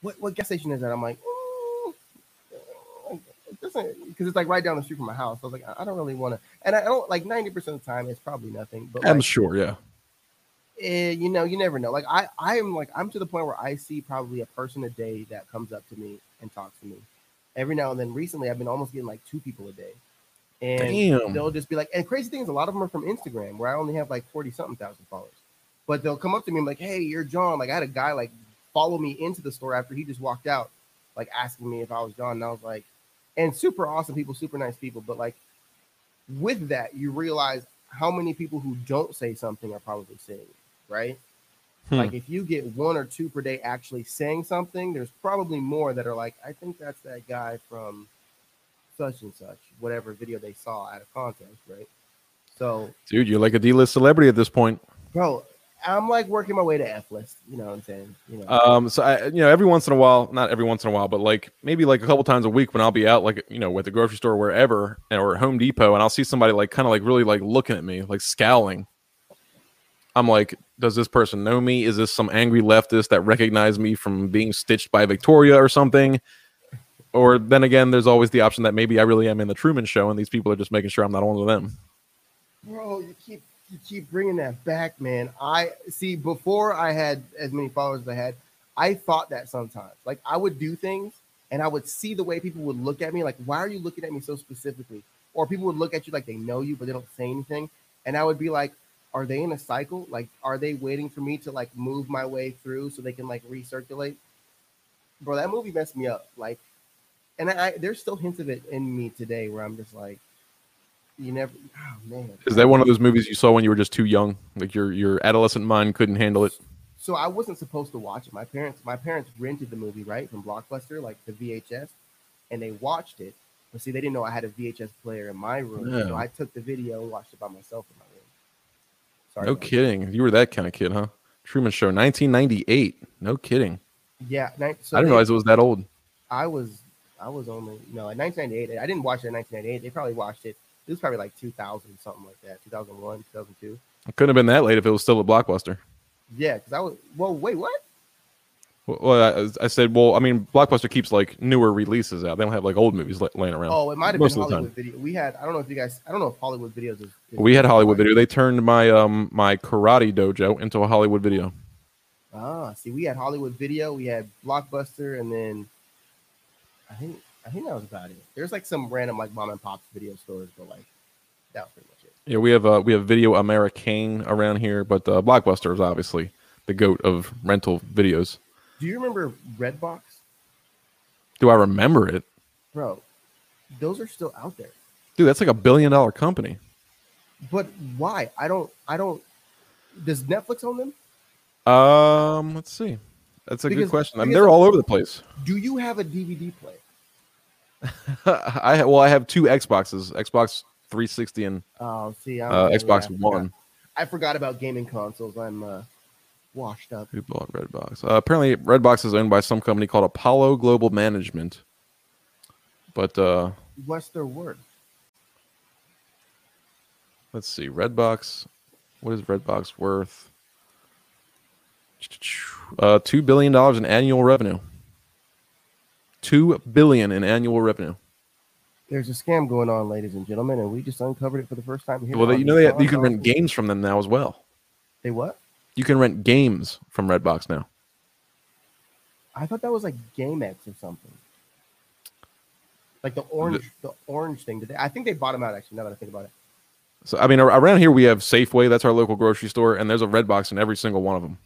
What what gas station is that? I'm like, mm, it doesn't because it's like right down the street from my house. I was like, I don't really want to, and I don't like ninety percent of the time it's probably nothing. But I'm like, sure, yeah eh, you know, you never know. Like I, I am like I'm to the point where I see probably a person a day that comes up to me and talks to me. Every now and then, recently, I've been almost getting like two people a day, and Damn. they'll just be like, and crazy things. A lot of them are from Instagram, where I only have like forty something thousand followers, but they'll come up to me and like, "Hey, you're John." Like I had a guy like follow me into the store after he just walked out, like asking me if I was John, and I was like, and super awesome people, super nice people, but like with that, you realize how many people who don't say something are probably saying right? Hmm. Like if you get one or two per day actually saying something, there's probably more that are like, I think that's that guy from such and such, whatever video they saw out of context, right? So, dude, you're like a D-list celebrity at this point, bro. I'm like working my way to F list. You know what I'm saying? You know. Um. So I, you know, every once in a while, not every once in a while, but like maybe like a couple times a week when I'll be out, like you know, at the grocery store, wherever, or Home Depot, and I'll see somebody like kind of like really like looking at me, like scowling. I'm like, does this person know me? Is this some angry leftist that recognized me from being stitched by Victoria or something? Or then again, there's always the option that maybe I really am in the Truman Show, and these people are just making sure I'm not one of them. Bro, you keep you keep bringing that back, man. I see. Before I had as many followers as I had, I thought that sometimes. Like I would do things and I would see the way people would look at me, like, why are you looking at me so specifically? Or people would look at you like they know you, but they don't say anything. And I would be like, are they in a cycle? Like, are they waiting for me to like move my way through so they can like recirculate? Bro, that movie messed me up. Like, and I, there's still hints of it in me today where I'm just like, you never, oh man. Is that one of those movies you saw when you were just too young? Like your your adolescent mind couldn't handle it? So I wasn't supposed to watch it. My parents, my parents rented the movie right from Blockbuster, like the VHS, and they watched it. But see, they didn't know I had a VHS player in my room, so I took the video and watched it by myself in my room. Sorry. No kidding. You were that kind of kid, huh? Truman Show, 1998. No kidding. Yeah, so I didn't they- realize it was that old. I was I was only no in 1998. I didn't watch it in 1998. They probably watched it. It was probably like 2000 something like that. 2001, 2002. It couldn't have been that late if it was still a blockbuster. Yeah, because I was. Well, wait, what? Well, I, I said, well, I mean, Blockbuster keeps like newer releases out. They don't have like old movies la- laying around. Oh, it might have Most been of the Hollywood Video. We had. I don't know if you guys. I don't know if Hollywood Videos is. is we had Hollywood Video. They turned my um my karate dojo into a Hollywood Video. Ah, see, we had Hollywood Video, we had Blockbuster, and then I think I think that was about it. There's like some random like mom and pop video stores, but like that was pretty much it. Yeah, we have uh, we have Video Americain around here, but uh, Blockbuster is obviously the goat of rental videos. Do you remember Redbox, Do I remember it, bro? Those are still out there, dude? That's like a billion dollar company. but why? I don't. I don't. Does Netflix own them? Um, let's see. That's a good question. I mean, they're all over the place. Do you have a DVD player? I well, I have two Xboxes, Xbox 360 and Oh, see, uh, yeah, Xbox I forgot. One. I forgot about gaming consoles. I'm uh, washed up. Who bought Redbox? Uh, apparently, Redbox is owned by some company called Apollo Global Management. But uh, What's their word? let's see, Redbox. What is Redbox worth? Uh, two billion dollars in annual revenue. Two billion in annual revenue. There's a scam going on, ladies and gentlemen, and we just uncovered it for the first time here. well, they, you know the they, you can rent games from them now as well. They what? You can rent games from Redbox now. I thought that was like GameX or something. Like the orange, the orange thing. Did they, I think they bought them out actually. Now that I think about it. So I mean, around here we have Safeway. That's our local grocery store, and there's a Redbox in every single one of them.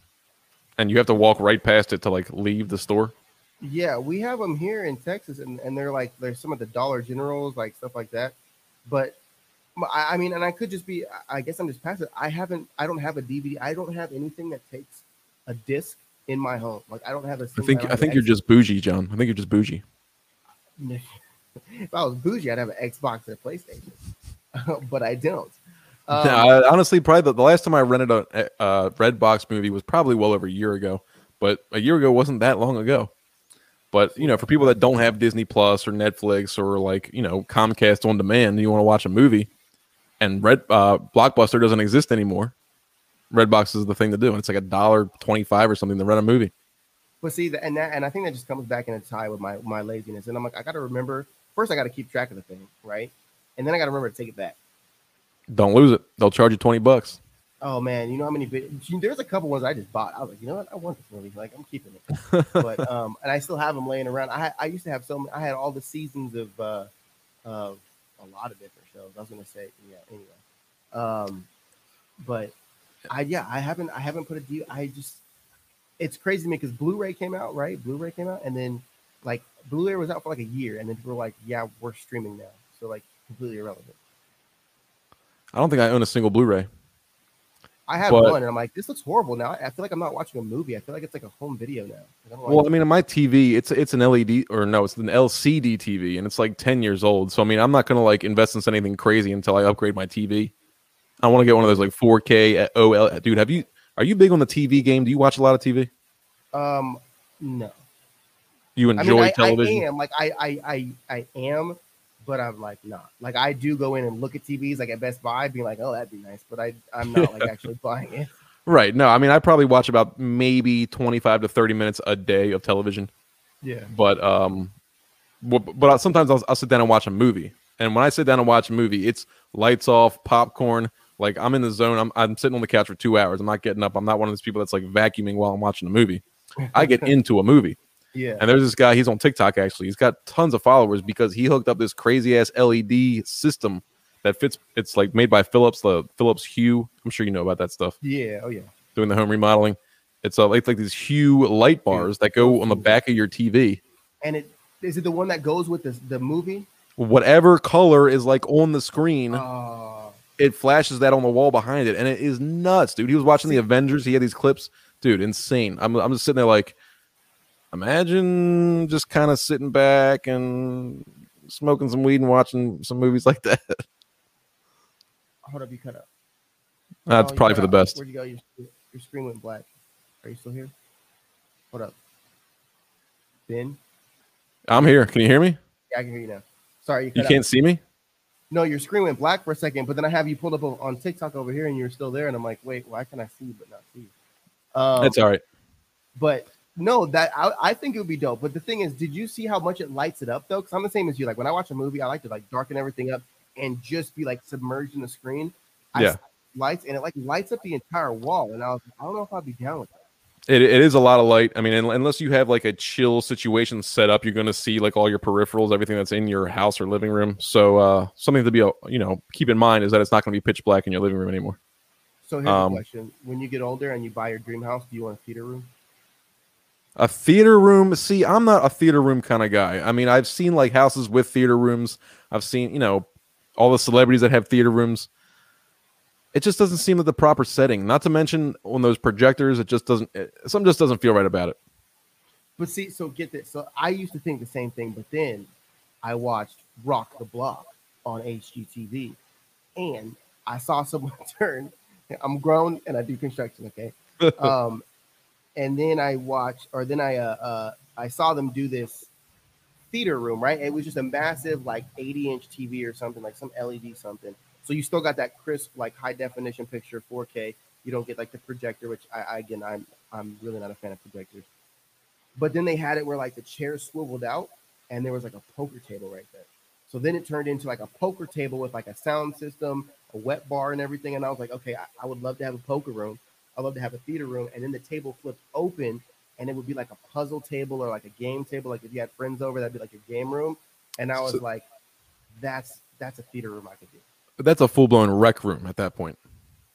And you have to walk right past it to like leave the store. Yeah, we have them here in Texas, and, and they're like there's some of the Dollar Generals, like stuff like that. But I mean, and I could just be. I- I guess I'm just passive. I haven't. I don't have a DVD. I don't have anything that takes a disc in my home. Like I don't have a. I think don't I think you're just bougie, John. I think you're just bougie. If I was bougie, I'd have an Xbox and a PlayStation, but I don't. Um, No, I- honestly, probably the, the last time I rented a, a Redbox movie was probably well over a year ago. But a year ago wasn't that long ago. But you know, for people that don't have Disney Plus or Netflix or like you know Comcast on demand, you want to watch a movie, and Red uh, Blockbuster doesn't exist anymore. Redbox is the thing to do, and it's like a dollar twenty-five or something to rent a movie. But see, and that, and I think that just comes back in a tie with my my laziness. And I'm like, I got to remember first. I got to keep track of the thing, right? And then I got to remember to take it back. Don't lose it; they'll charge you twenty bucks. Oh man, you know how many? There's a couple ones I just bought. I was like, you know what? I want this movie. Like, I'm keeping it. but um, and I still have them laying around. I I used to have some. I had all the seasons of uh, of a lot of different shows. I was gonna say, yeah. Anyway, um, but I yeah, I haven't I haven't put a deal. I just it's crazy to me because Blu-ray came out, right? Blu-ray came out, and then like Blu-ray was out for like a year, and then people were like, yeah, we're streaming now, so like completely irrelevant. I don't think I own a single Blu-ray. I have But- one, and I'm like, this looks horrible now. I feel like I'm not watching a movie. I feel like it's like a home video now. I Well, I mean, on my TV, it's it's an LED or no, it's an LCD TV, and it's like ten years old. So I mean, I'm not gonna like invest in anything crazy until I upgrade my TV. I want to get one of those like 4K OL. Dude, have you? Are you big on the TV game? Do you watch a lot of TV? Um, no. You I enjoy mean, I, television? I am like I, I I I am, but I'm like not. Like I do go in and look at TVs like at Best Buy, being like, oh, that'd be nice, but I I'm not like actually buying it. Right. No, I mean, I probably watch about maybe 25 to 30 minutes a day of television. Yeah. but um but, sometimes I'll, I'll sit down and watch a movie and when i sit down and watch a movie it's lights off popcorn like i'm in the zone i'm, I'm sitting on the couch for two hours i'm not getting up i'm not one of those people that's like vacuuming while i'm watching a movie I get into a movie. Yeah. And there's this guy, he's on TikTok actually. He's got tons of followers because he hooked up this crazy ass LED system that fits. It's like made by Philips, the Philips Hue. I'm sure you know about that stuff. Yeah. Oh yeah. Doing the home remodeling. It's uh, like, like these Hue light bars that go on the back of your TV. And it is it the one that goes with the the movie? Whatever color is like on the screen, Oh, it flashes that on the wall behind it, and it is nuts, dude. He was watching the Avengers. He had these clips, dude, insane. I'm I'm just sitting there like, imagine just kind of sitting back and smoking some weed and watching some movies like that. hold up, you cut up. That's Oh, probably for the out. best. Where'd you go? Your, your screen went black. Are you still here? Hold up. Ben? I'm here. Can you hear me? Yeah, I can hear you now. Sorry, you, cut You can't see me. No, your screen went black for a second, but then I have you pulled up on TikTok over here, and you're still there, and I'm like, wait, why can I see you but not see you? Um, That's all right. But no, that I, I think it would be dope. But the thing is, did you see how much it lights it up though? Because I'm the same as you. Like when I watch a movie, I like to like darken everything up and just be like submerged in the screen. I Yeah. lights and it like lights up the entire wall, and I was I don't know if I'd be down with that. It, it is a lot of light. I mean, un- unless you have like a chill situation set up, you're going to see like all your peripherals, everything that's in your house or living room. So uh, something to be, uh, you know, keep in mind is that it's not going to be pitch black in your living room anymore. So here's Um, question: When you get older and you buy your dream house, do you want a theater room? A theater room. See, I'm not a theater room kind of guy. I mean, I've seen like houses with theater rooms. I've seen, you know, all the celebrities that have theater rooms. It just doesn't seem like the proper setting. Not to mention on those projectors, it just doesn't. It, something just doesn't feel right about it. But see, so get this. So I used to think the same thing, but then I watched Rock the Block on HGTV, and I saw someone turn. I'm grown and I do construction, okay. Um, and then I watched, or then I uh, uh I saw them do this theater room, right? It was just a massive like 80 inch TV or something, like some LED something. So you still got that crisp, like high definition picture, 4K. You don't get like the projector, which I, I again I'm I'm really not a fan of projectors. But then they had it where like the chairs swiveled out and there was like a poker table right there. So then it turned into like a poker table with like a sound system, a wet bar, and everything. And I was like, okay, I, I would love to have a poker room. I'd love to have a theater room. And then the table flipped open and it would be like a puzzle table or like a game table. Like if you had friends over, that'd be like a game room. And I was So- like, that's that's a theater room I could do. But that's a full blown rec room at that point.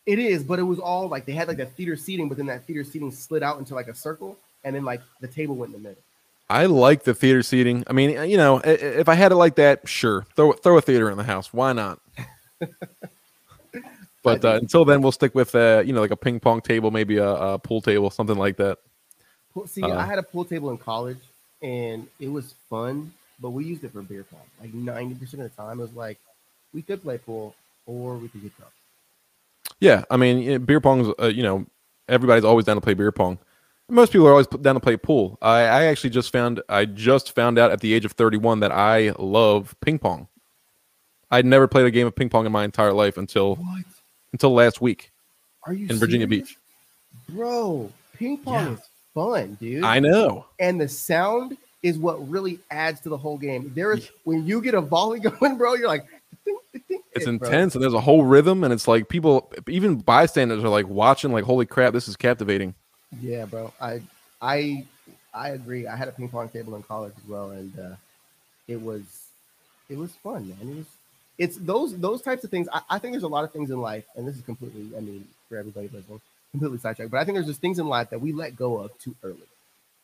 It is, but it was all like they had like a theater seating, but then that theater seating slid out into like a circle, and then like the table went in the middle. I like the theater seating. I mean, you know, i- i- if I had it like that, sure, throw throw a theater in the house. Why not? but uh, until then, we'll stick with uh, you know, like a ping pong table, maybe a, a pool table, something like that. See, Uh, I had a pool table in college, and it was fun, but we used it for beer pong. Like ninety percent of the time, it was like we could play pool or we could get drunk. Yeah, I mean, beer pong's uh, you know, everybody's always down to play beer pong. Most people are always down to play pool. I, I actually just found I just found out at the age of 31 that I love ping pong. I'd never played a game of ping pong in my entire life until What? Until last week Are you in Virginia serious? Beach. bro? Ping pong Yeah. is fun, dude. I know. and the sound is what really adds to the whole game. There is when you get a volley going, bro, you're like, "Ding, ding, ding," It's bro, intense and there's a whole rhythm and it's like people even bystanders are like watching like holy crap this is captivating Yeah, bro. I I I agree. I had a ping pong table in college as well, and uh, it was it was fun, man. It was it's those those types of things. I, I think there's a lot of things in life, and this is completely, I mean, for everybody listening, completely sidetracked. But I think there's just things in life that we let go of too early,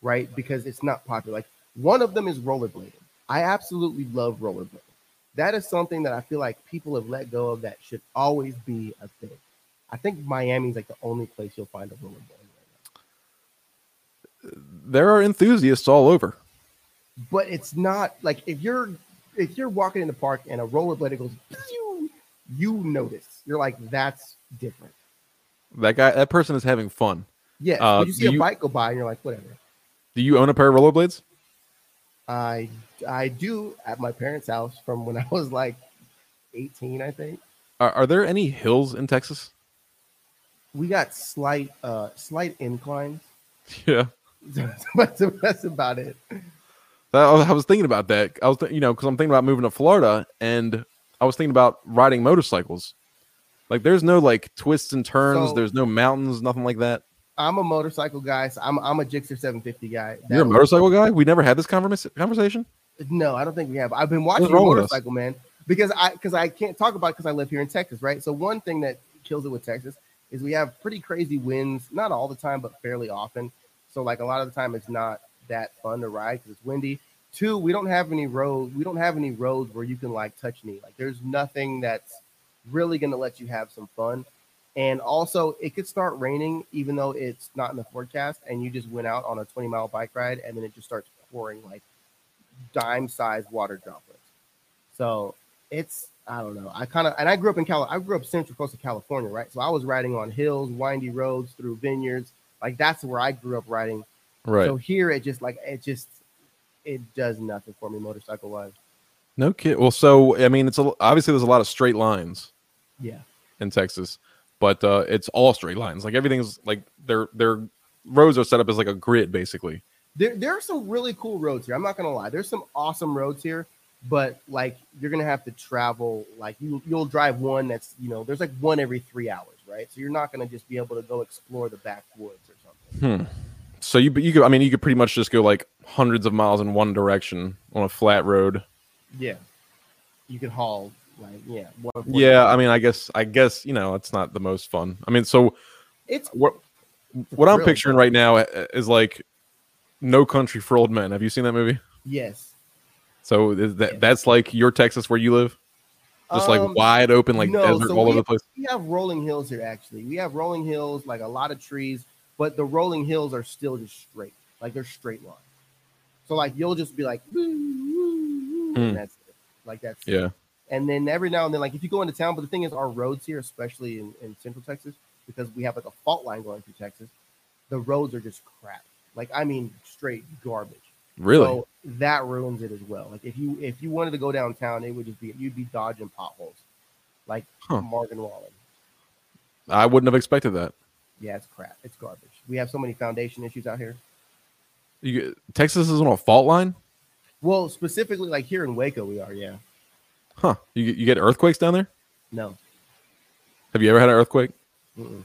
right? Because it's not popular. Like one of them is rollerblading. I absolutely love rollerblading. That is something that I feel like people have let go of that should always be a thing. I think Miami's like the only place you'll find a rollerblading right now. there are enthusiasts all over but it's not like if you're if you're walking in the park and a rollerblade goes pew, you notice. You're like that's different. That guy that person is having fun. Yeah. Uh, when you see a you- bike go by and you're like whatever. Do you own a pair of rollerblades i i do at my parents house from when i was like 18 i think. Are, are there any hills in texas? We got slight uh slight inclines. Yeah. That's, that's about it I was- thinking about that. I was, th- you know, because I'm thinking about moving to Florida, and I was thinking about riding motorcycles. Like, there's no like twists and turns. So- there's no mountains, nothing like that. I'm a motorcycle guy. So I'm I'm a Gixxer 750 guy. That You're a was- motorcycle guy. We never had this conversation. No, I don't think we have. I've been watching wrong with us? motorcycle man because I because I can't talk about because I live here in Texas, right? So one thing that kills it with Texas is we have pretty crazy winds, not all the time, but fairly often. So like a lot of the time, it's not that fun to ride because it's windy. Two, we don't have any road. We don't have any roads where you can like touch knee. Like there's nothing that's really going to let you have some fun. And also, it could start raining even though it's not in the forecast, and you just went out on a 20 mile bike ride, and then it just starts pouring like dime sized water droplets. So it's I don't know. I kind of and I grew up in Cal. I grew up central coast of California, right? So I was riding on hills, windy roads, through vineyards. Like that's where I grew up riding. Right. So here it just like it just it does nothing for me motorcycle wise. no kid. Well, so I mean, it's a, obviously there's a lot of straight lines Yeah. in Texas, but uh, it's all straight lines. Like everything's like their their roads are set up as like a grid, basically. There, there are some really cool roads here. I'm not gonna lie. There's some awesome roads here, but like you're gonna have to travel. Like you, you'll drive one that's you know there's like one every three hours, right? So you're not gonna just be able to go explore the backwoods or something. Hmm. So you you could I mean you could pretty much just go like hundreds of miles in one direction on a flat road. Yeah, you could haul like yeah. Yeah, I mean I guess I guess you know it's not the most fun. I mean so it's what what I'm Really? picturing right now uh, is like No Country for Old Men. Have you seen that movie? yes. So is that Yeah. that's like your Texas where you live? Just like Um, wide open, like no, desert so all over the place. We have rolling hills here. Actually, we have rolling hills, like a lot of trees, but the rolling hills are still just straight, like they're straight line. So like you'll just be like, "Woo, woo, woo," Hmm. and that's it. Like that's it. Yeah. And then every now and then, like if you go into town, but the thing is, our roads here, especially in, in Central Texas, because we have like a fault line going through Texas, the roads are just crap. Like I mean, straight garbage. Really? So that ruins it as well. Like if you if you wanted to go downtown, it would just be you'd be dodging potholes, like Huh. Morgan Wallen. I wouldn't have expected that. Yeah, it's crap. It's garbage. We have so many foundation issues out here. You, Texas is on a fault line? Well, specifically like here in Waco, we are. Yeah. Huh. You, you get earthquakes down there? No. Have you ever had an earthquake? Mm-mm.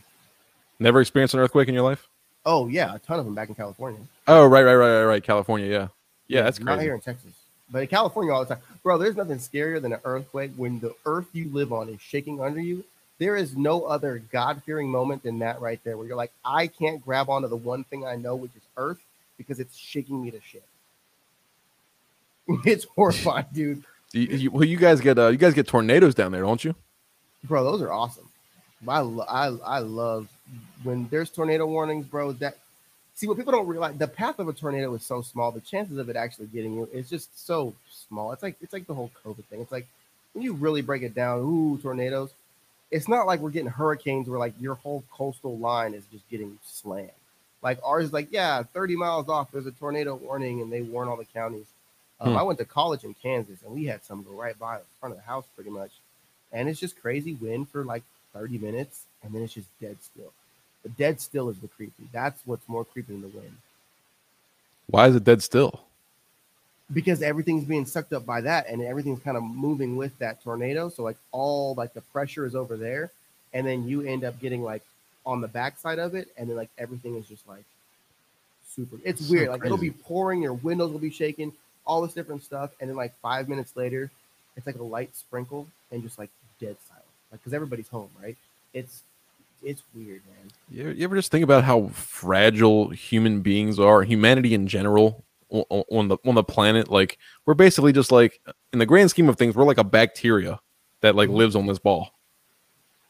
Never experienced an earthquake in your life? Oh yeah, a ton of them back in California. Oh, right, right, right, right, right. California, yeah. Yeah, that's Not here in Texas, but in California all the time, bro. There's nothing scarier than an earthquake when the earth you live on is shaking under you. There is no other God fearing moment than that right there, where you're like, I can't grab onto the one thing I know, which is earth, because it's shaking me to shit. It's horrifying, dude. You, you, well, you guys get uh, you guys get tornadoes down there, don't you? bro those are awesome I, lo- I i love when there's tornado warnings bro that see what people don't realize the path of a tornado is so small the chances of it actually getting you is just so small it's like it's like the whole covid thing it's like when you really break it down ooh tornadoes it's not like we're getting hurricanes where like your whole coastal line is just getting slammed. Like ours is like yeah 30 miles off there's a tornado warning and they warn all the counties. Um, Hmm. i went to college in kansas and we had some go right by the front of the house pretty much. And it's just crazy wind for like 30 minutes and then it's just dead still. The dead still is the creepy. That's what's more creepy than the wind. Why is it dead still? Because everything's being sucked up by that and everything's kind of moving with that tornado so like all like the pressure is over there and then you end up getting like on the backside of it and then like everything is just like super it's weird like it'll be pouring your windows will be shaking all this different stuff and then like five minutes later it's like a light sprinkle and just like dead silent like because everybody's home right? It's it's weird man. You, you ever just think about how fragile human beings are, humanity in general, on, the on the planet? Like we're basically just like, in the grand scheme of things, we're like a bacteria that like Mhm. lives on this ball.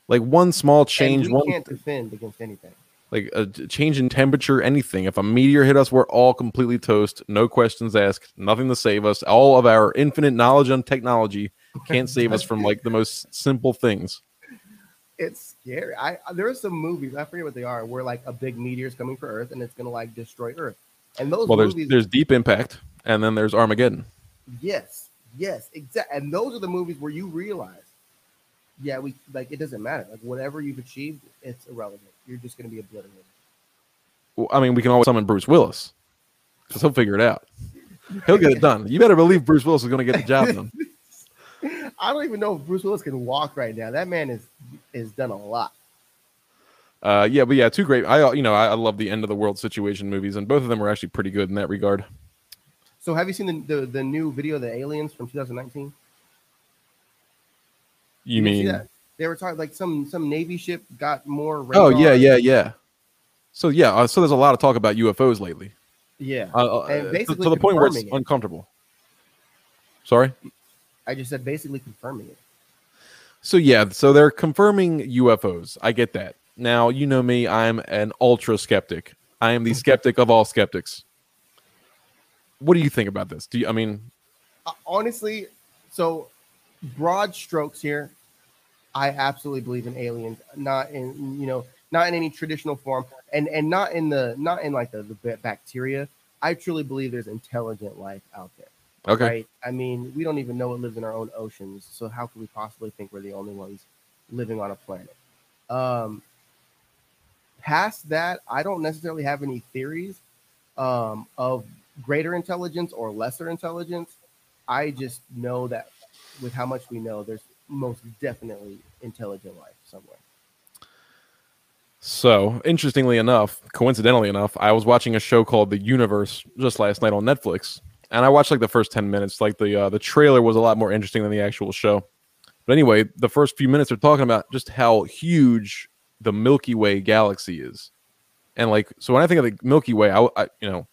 Like one small change, one can't defend against anything like a change in temperature, anything. If a meteor hit us, we're all completely toast. No questions asked. Nothing to save us. All of our infinite knowledge on technology can't save us from like the most simple things. it's scary. I there are some movies I forget what they are where like a big meteor is coming for Earth and it's gonna like destroy Earth. And those Well, there's movies, there's Deep Impact, and then there's Armageddon. yes, yes, exactly. And those are the movies where you realize, yeah, we like it doesn't matter. Like whatever you've achieved, it's irrelevant. You're just gonna be obliterated. Well, I mean, we can always summon Bruce Willis because he'll figure it out. He'll get it done. You better believe Bruce Willis is going to get the job done. I don't even know if Bruce Willis can walk right now. That man is is done a lot. Uh, yeah, but yeah, two great. I you know I, I love the end of the world situation movies, and both of them were actually pretty good in that regard. So, have you seen the the, the new video of the aliens from 2019? You mean? they were talking like some some Navy ship got more. Oh yeah, yeah, yeah. So yeah, uh, so there's a lot of talk about UFOs lately. yeah. Uh, uh, And to- basically to the point where it's it. uncomfortable. Sorry. I just said basically confirming it. So yeah, so they're confirming UFOs. I get that. Now you know me. I'm an ultra skeptic. I am the skeptic of all skeptics. What do you think about this? Do you? I mean, Uh, honestly, so broad strokes here. I absolutely believe in aliens, not in you know, not in any traditional form, and and not in the not in like the, the bacteria. I truly believe there's intelligent life out there. okay. Right? I mean, we don't even know what lives in our own oceans, so how could we possibly think we're the only ones living on a planet? Um, past that, I don't necessarily have any theories um, of greater intelligence or lesser intelligence. I just know that with how much we know, there's most definitely intelligent life somewhere. So, interestingly enough, coincidentally enough, I was watching a show called The Universe just last night on Netflix, and I watched like the first 10 minutes. Like the uh, the trailer was a lot more interesting than the actual show. But anyway, the first few minutes are talking about just how huge the Milky Way galaxy is. And like so when I think of the Milky Way, I, I you know,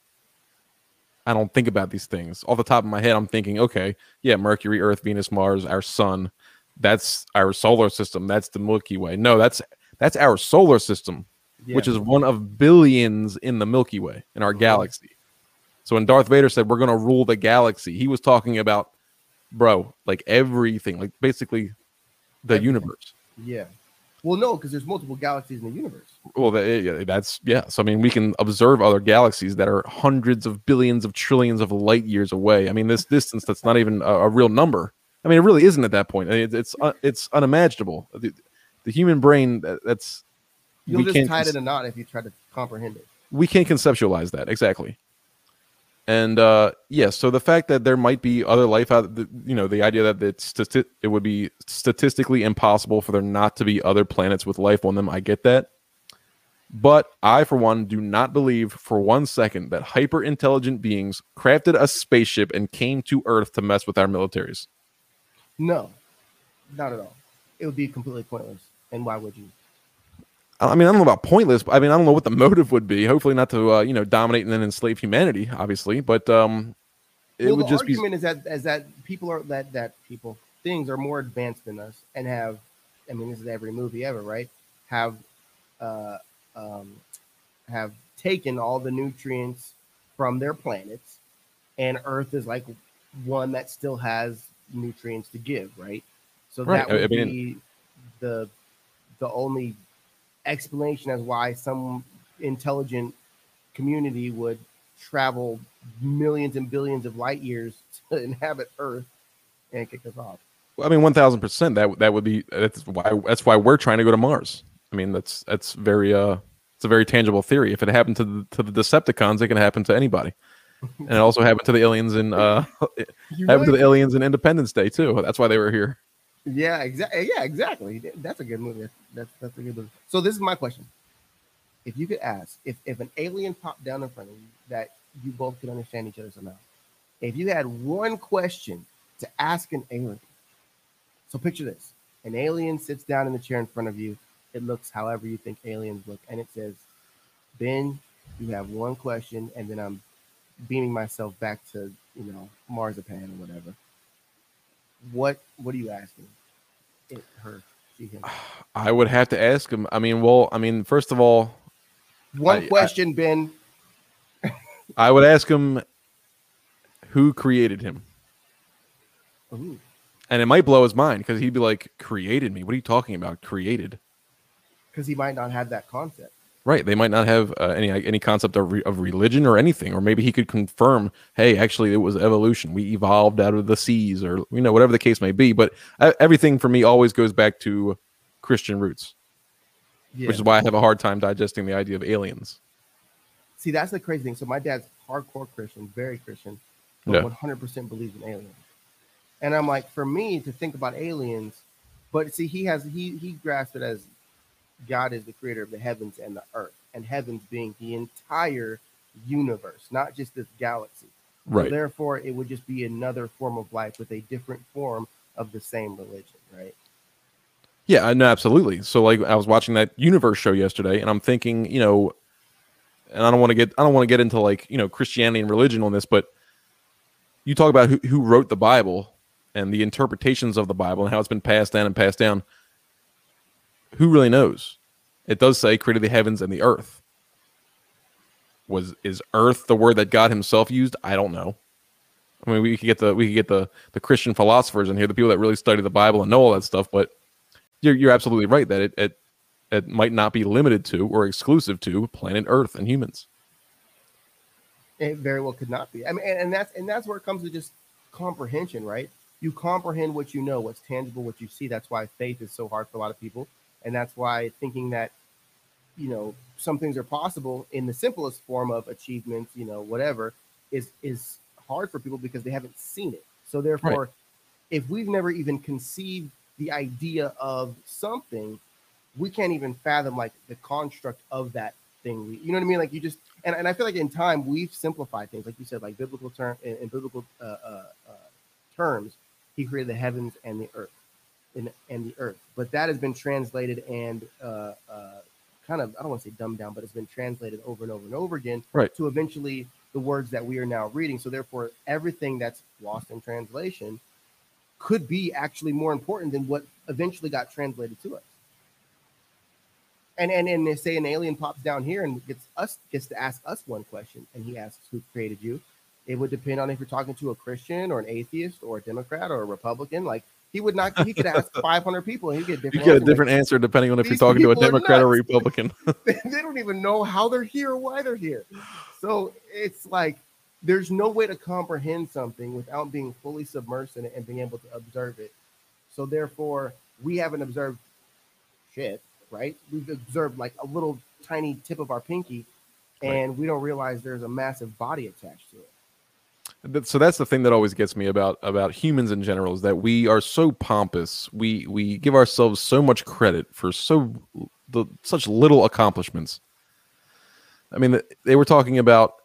I don't think about these things. Off the top of my head, I'm thinking, okay, yeah, Mercury, Earth, Venus, Mars, our sun, that's our solar system. That's the Milky Way. No, that's that's our solar system which is one of billions in the Milky Way in our Mhm. galaxy. So when Darth Vader said we're going to rule the galaxy, he was talking about, bro, like everything, like basically the Everything. universe. yeah. Well, no, because there's multiple galaxies in the universe. Well, that, that's yeah. So I mean, we can observe other galaxies that are hundreds of billions of trillions of light years away. I mean, this distance that's not even a, a real number. I mean, it really isn't at that point. It, it's uh, it's unimaginable. The, the human brain that, that's You'll just tie it in a knot if you try to comprehend it. we can't conceptualize that exactly and uh yes so the fact that there might be other life out you know the idea that it's stati- it would be statistically impossible for there not to be other planets with life on them i get that but i for one do not believe for one second that hyper intelligent beings crafted a spaceship and came to earth to mess with our militaries No, not at all. It would be completely pointless. And why would you? I mean, I don't know about pointless. But I mean, I don't know what the motive would be. Hopefully, not to uh, you know dominate and then enslave humanity, obviously. But um, it well, would just be argument is that is that people are that that people things are more advanced than us and have. I mean, this is every movie ever, right? Have uh, um, have taken all the nutrients from their planets, and Earth is like one that still has nutrients to give, right? So Right. that I- I would mean- be the the only explanation as why some intelligent community would travel millions and billions of light years to inhabit Earth and kick us off. Well, I mean, one thousand percent. That that would be that's why that's why we're trying to go to Mars. I mean, that's that's very uh, it's a very tangible theory. If it happened to the, to the Decepticons, it can happen to anybody, and it also happened to the aliens in uh, happened to the aliens in Independence Day too. That's why they were here. Yeah, exactly. Yeah, exactly. That's a good movie. That's, that's that's a good movie. So this is my question: If you could ask, if if an alien popped down in front of you that you both could understand each other somehow, if you had one question to ask an alien, so picture this: an alien sits down in the chair in front of you. It looks however you think aliens look, and it says, "Ben, you have one question," and then I'm beaming myself back to you know marzipan or whatever. What what are you asking? It her she. I would have to ask him. I mean, well, I mean, first of all, One I- I- question, Ben. I would ask him who created him, Ooh, and it might blow his mind because he'd be like, "Created me? What are you talking about? Created?" because he might not have that concept. Right. They might not have uh, any any concept of, re- of religion or anything, or maybe he could confirm, hey, actually, it was evolution. We evolved out of the seas, or you know, whatever the case may be. But uh, everything for me always goes back to Christian roots, Yeah. which is why I have a hard time digesting the idea of aliens. See, that's the crazy thing. So my dad's hardcore Christian, very Christian, but Yeah. 100% believes in aliens. And I'm like, for me to think about aliens, but see, he has he he grasped it as God is the creator of the heavens and the earth, and heavens being the entire universe, not just this galaxy. Right. So therefore, it would just be another form of life with a different form of the same religion, right? Yeah, I know absolutely. So like I was watching that universe show yesterday and I'm thinking, you know, and I don't want to get I don't want to get into like, you know, Christianity and religion on this, but you talk about who, who wrote the Bible and the interpretations of the Bible and how it's been passed down and passed down. Who really knows? It does say created the heavens and the earth. Was is earth the word that God himself used? I don't know. I mean, we could get the we could get the the Christian philosophers in here, the people that really study the Bible and know all that stuff, but you're, you're absolutely right that it, it it might not be limited to or exclusive to planet Earth and humans. It very well could not be. I mean, and, and that's and that's where it comes to just comprehension, right? You comprehend what you know, what's tangible, what you see. That's why faith is so hard for a lot of people, and that's why thinking that you know some things are possible in the simplest form of achievements, you know, whatever, is is hard for people because they haven't seen it. So therefore, right. if we've never even conceived the idea of something, we can't even fathom like the construct of that thing. You know what I mean? Like you just and, and I feel like in time we've simplified things, like you said, like biblical term in, in biblical uh, uh, uh, terms, he created the heavens and the earth, and, and the earth. But that has been translated and uh, uh, kind of I don't want to say dumbed down, but it's been translated over and over and over again, right? To eventually the words that we are now reading. So therefore, everything that's lost in translation could be actually more important than what eventually got translated to us. And and and they say an alien pops down here and gets us gets to ask us one question, and he asks who created you. It would depend on if you're talking to a Christian or an atheist or a Democrat or a Republican. Like he would not, he could ask 500 people and he get different. You get a different answer depending on if you're talking to a Democrat or Republican. they don't even know how they're here or why they're here. So it's like there's no way to comprehend something without being fully submersed in it and being able to observe it. So therefore, we haven't observed shit, right? We've observed like a little tiny tip of our pinky, and right. we don't realize there's a massive body attached to it. So that's the thing that always gets me about about humans in general is that we are so pompous. We we give ourselves so much credit for so the such little accomplishments. I mean, they were talking about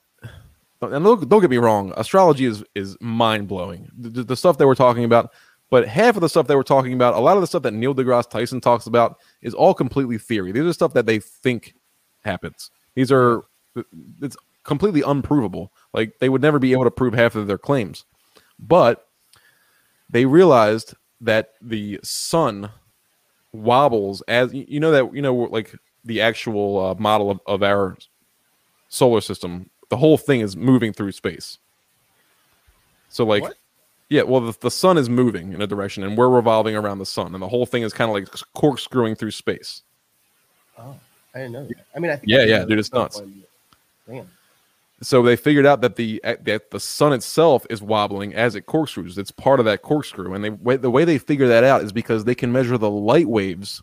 and don't, don't get me wrong, astrology is is mind blowing. The, the, stuff they were talking about, but half of the stuff they were talking about, a lot of the stuff that Neil deGrasse Tyson talks about, is all completely theory. These are stuff that they think happens. These are it's completely unprovable. Like they would never be able to prove half of their claims, but they realized that the sun wobbles as you know that you know like the actual uh, model of, of our solar system the whole thing is moving through space. So like what? yeah, well the, the sun is moving in a direction and we're revolving around the sun and the whole thing is kind of like corkscrewing through space. Oh, I didn't know that. I mean, I think Yeah, yeah, dude, it's nuts. Damn. So they figured out that the that the sun itself is wobbling as it corkscrews. It's part of that corkscrew, and they the way they figure that out is because they can measure the light waves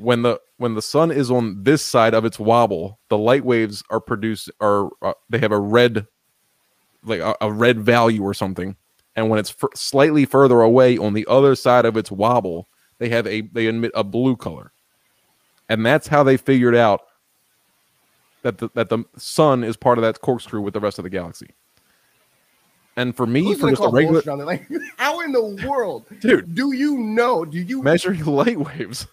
when the when the sun is on this side of its wobble, the light waves are produced are uh, they have a red like a, a, red value or something. And when it's f- slightly further away on the other side of its wobble, they have a they emit a blue color. And that's how they figured out that the, that the sun is part of that corkscrew with the rest of the galaxy. And for me, Who's for just a regular, like, how in the world, dude, do you know? Do you measuring light waves?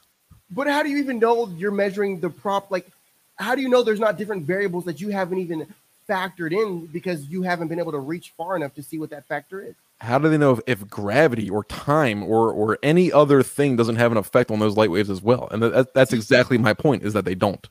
But how do you even know you're measuring the prop? Like, how do you know there's not different variables that you haven't even factored in because you haven't been able to reach far enough to see what that factor is? How do they know if, if gravity or time or or any other thing doesn't have an effect on those light waves as well? And that, that's exactly my point is that they don't.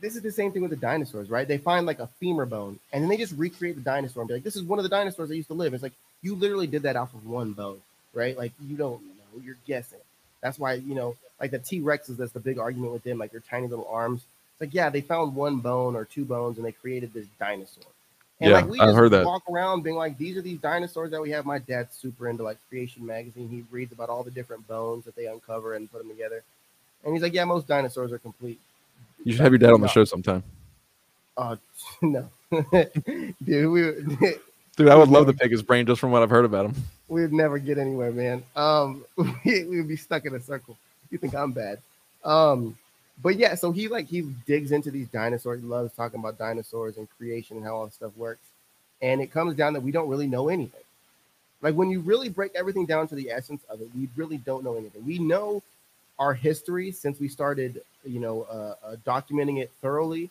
This is the same thing with the dinosaurs, right? They find like a femur bone and then they just recreate the dinosaur and be like, this is one of the dinosaurs that used to live. It's like you literally did that off of one bone, right? Like you don't know, you're guessing. That's why, you know, like the T Rexes, that's the big argument with them, like their tiny little arms. It's like, yeah, they found one bone or two bones and they created this dinosaur. And yeah, like we I've heard that. walk around being like, these are these dinosaurs that we have. My dad's super into like creation magazine. He reads about all the different bones that they uncover and put them together. And he's like, yeah, most dinosaurs are complete. You should have your dad on the show sometime. Oh uh, no, dude, we Dude, I would love to pick his brain just from what I've heard about him. We'd never get anywhere, man. Um, we, would be stuck in a circle. you think I'm bad. Um, but yeah, so he like he digs into these dinosaurs. He loves talking about dinosaurs and creation and how all this stuff works. And it comes down that we don't really know anything. Like when you really break everything down to the essence of it, we really don't know anything. We know our history since we started, you know, uh, uh, documenting it thoroughly,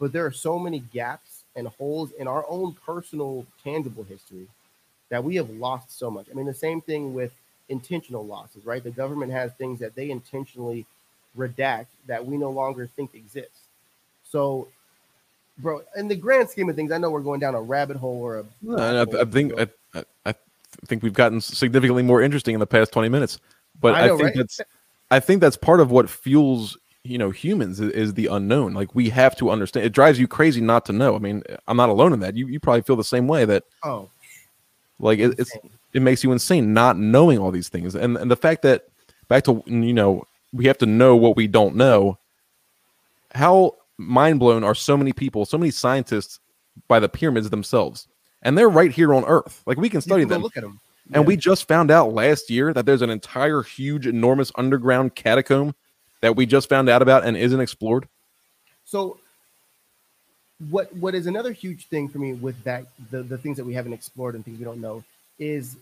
but there are so many gaps and holes in our own personal, tangible history that we have lost so much. I mean, the same thing with intentional losses, right? The government has things that they intentionally redact that we no longer think exists. So, bro, in the grand scheme of things, I know we're going down a rabbit hole or a. I, I, think I, I, think we've gotten significantly more interesting in the past twenty minutes, but I, know, I think right? that's I think that's part of what fuels you know humans is, is, the unknown. Like we have to understand. It drives you crazy not to know. I mean, I'm not alone in that. You you probably feel the same way. That oh, like it, it's it makes you insane not knowing all these things, and and the fact that back to you know we have to know what we don't know. How mind blown are so many people, so many scientists by the pyramids themselves, and they're right here on Earth. Like we can study them. Look at them. Yeah. And we just found out last year that there's an entire huge, enormous underground catacomb that we just found out about and isn't explored. So, what what is another huge thing for me with that the, the things that we haven't explored and things we don't know is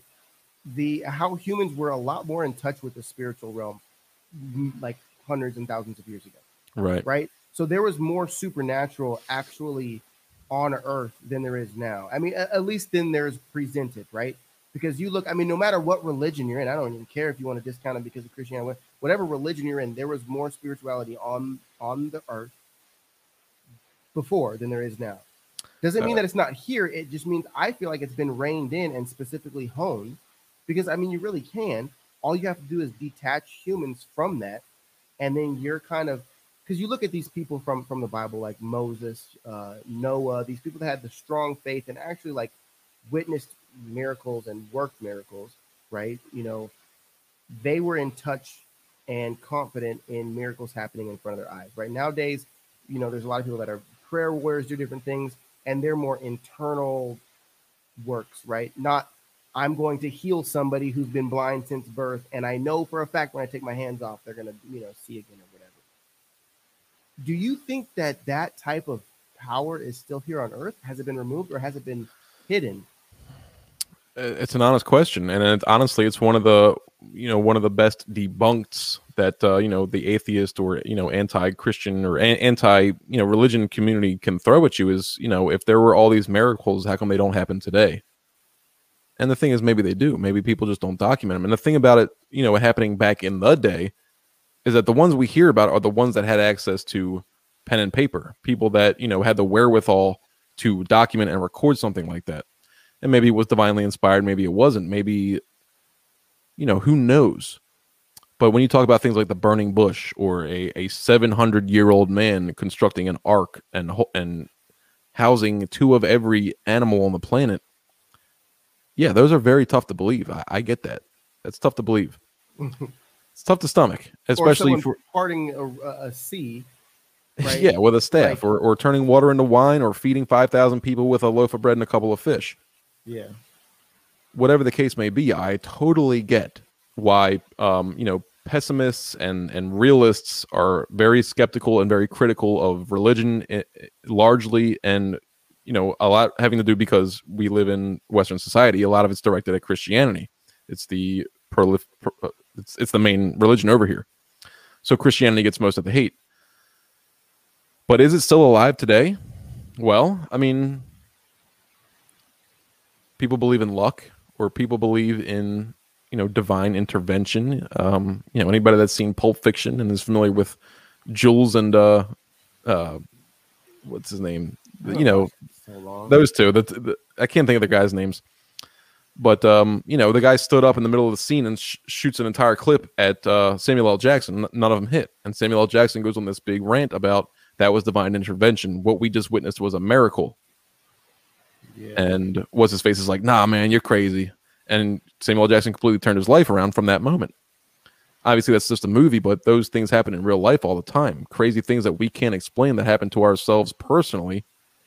the how humans were a lot more in touch with the spiritual realm like hundreds and thousands of years ago. Right. Right. So there was more supernatural actually on earth than there is now. I mean, at, at least then there's presented, right? Because you look, I mean, no matter what religion you're in, I don't even care if you want to discount it because of Christianity, whatever religion you're in, there was more spirituality on on the earth before than there is now. Doesn't mean uh, that it's not here. It just means I feel like it's been reined in and specifically honed because I mean, you really can all you have to do is detach humans from that and then you're kind of because you look at these people from from the bible like moses uh, noah these people that had the strong faith and actually like witnessed miracles and worked miracles right you know they were in touch and confident in miracles happening in front of their eyes right nowadays you know there's a lot of people that are prayer warriors do different things and they're more internal works right not I'm going to heal somebody who's been blind since birth, and I know for a fact when I take my hands off, they're gonna, you know, see again or whatever. Do you think that that type of power is still here on Earth? Has it been removed or has it been hidden? It's an honest question, and it, honestly, it's one of the you know one of the best debunked that uh, you know the atheist or you know anti-Christian or a- anti you know religion community can throw at you is you know if there were all these miracles, how come they don't happen today? And the thing is, maybe they do. Maybe people just don't document them. And the thing about it, you know, happening back in the day is that the ones we hear about are the ones that had access to pen and paper, people that, you know, had the wherewithal to document and record something like that. And maybe it was divinely inspired, maybe it wasn't. Maybe, you know, who knows? But when you talk about things like the burning bush or a, a 700 year old man constructing an ark and, and housing two of every animal on the planet, yeah, those are very tough to believe. I, I get that. That's tough to believe. it's tough to stomach, especially for parting a, a sea. Right? yeah, with a staff, like, or or turning water into wine, or feeding five thousand people with a loaf of bread and a couple of fish. Yeah. Whatever the case may be, I totally get why um, you know pessimists and and realists are very skeptical and very critical of religion eh, eh, largely and you know a lot having to do because we live in Western society. A lot of it's directed at Christianity. It's the prolif- uh, it's, it's the main religion over here. So Christianity gets most of the hate. But is it still alive today? Well, I mean, people believe in luck, or people believe in you know divine intervention. Um, you know, anybody that's seen Pulp Fiction and is familiar with Jules and uh, uh, what's his name? You know, so those two. The, the, I can't think of the guys' names, but um, you know, the guy stood up in the middle of the scene and sh- shoots an entire clip at uh, Samuel L. Jackson. None of them hit, and Samuel L. Jackson goes on this big rant about that was divine intervention. What we just witnessed was a miracle. Yeah. And what's his face is like, nah, man, you're crazy. And Samuel. Jackson completely turned his life around from that moment. Obviously, that's just a movie, but those things happen in real life all the time. Crazy things that we can't explain that happen to ourselves personally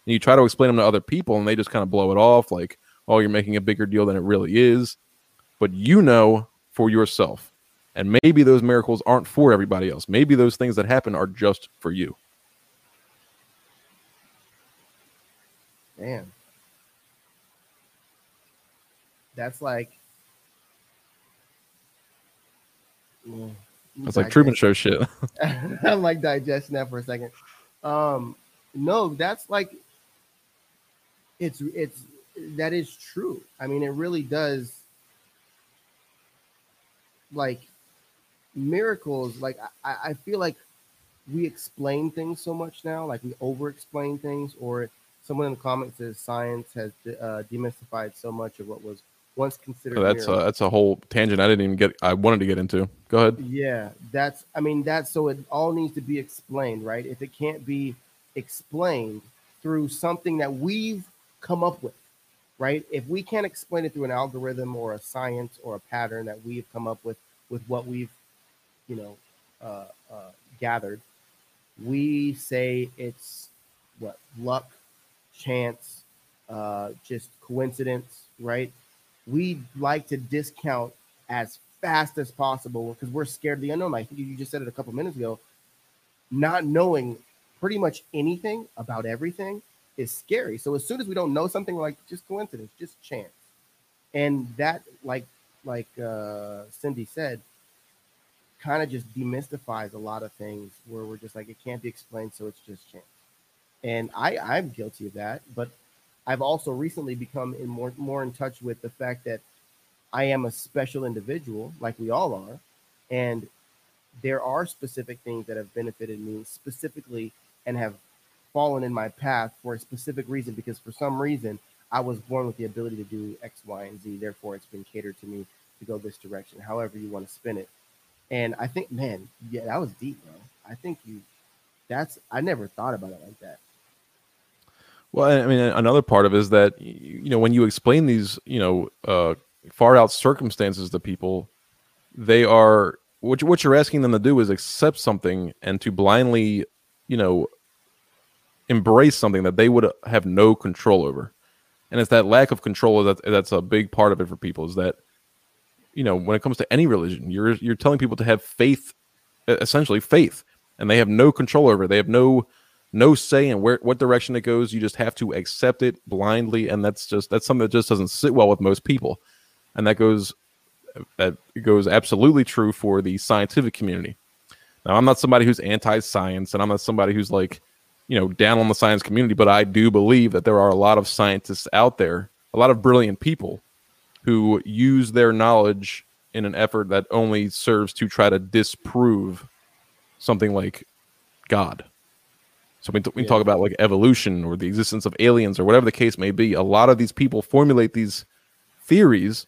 and you try to explain them to other people and they just kind of blow it off like oh you're making a bigger deal than it really is but you know for yourself And maybe those miracles aren't for everybody else. Maybe those things that happen are just for you. Man. That's like That's like Truman Show shit. I'm like digesting that for a second. Um, no, that's like it's it's that is true. I mean, it really does. Like miracles, like I, I feel like we explain things so much now, like we over explain things, or someone in the comments says science has uh, demystified so much of what was once considered. Oh, that's a, that's a whole tangent I didn't even get. I wanted to get into. Go ahead. Yeah, that's. I mean, that's so it all needs to be explained, right? If it can't be explained through something that we've come up with, right? If we can't explain it through an algorithm or a science or a pattern that we've come up with with what we've, you know, uh, uh, gathered, we say it's what luck, chance, uh, just coincidence, right? We like to discount as fast as possible because we're scared of the unknown. I think you just said it a couple minutes ago. Not knowing pretty much anything about everything is scary. So as soon as we don't know something, like just coincidence, just chance, and that, like like uh, Cindy said, kind of just demystifies a lot of things where we're just like it can't be explained, so it's just chance. And I I'm guilty of that, but I've also recently become in more more in touch with the fact that I am a special individual, like we all are, and there are specific things that have benefited me specifically and have fallen in my path for a specific reason because for some reason I was born with the ability to do X, Y, and Z. Therefore, it's been catered to me to go this direction, however you want to spin it. And I think, man, yeah, that was deep, bro. I think you that's I never thought about it like that. Well, I mean, another part of it is that you know when you explain these, you know, uh, far out circumstances to people, they are what what you're asking them to do is accept something and to blindly, you know, embrace something that they would have no control over, and it's that lack of control that that's a big part of it for people. Is that you know when it comes to any religion, you're you're telling people to have faith, essentially faith, and they have no control over. It. They have no no say in where what direction it goes. You just have to accept it blindly, and that's just that's something that just doesn't sit well with most people, and that goes that goes absolutely true for the scientific community. Now, I'm not somebody who's anti-science, and I'm not somebody who's like, you know, down on the science community, but I do believe that there are a lot of scientists out there, a lot of brilliant people who use their knowledge in an effort that only serves to try to disprove something like God. So we, we yeah. talk about like evolution or the existence of aliens or whatever the case may be. A lot of these people formulate these theories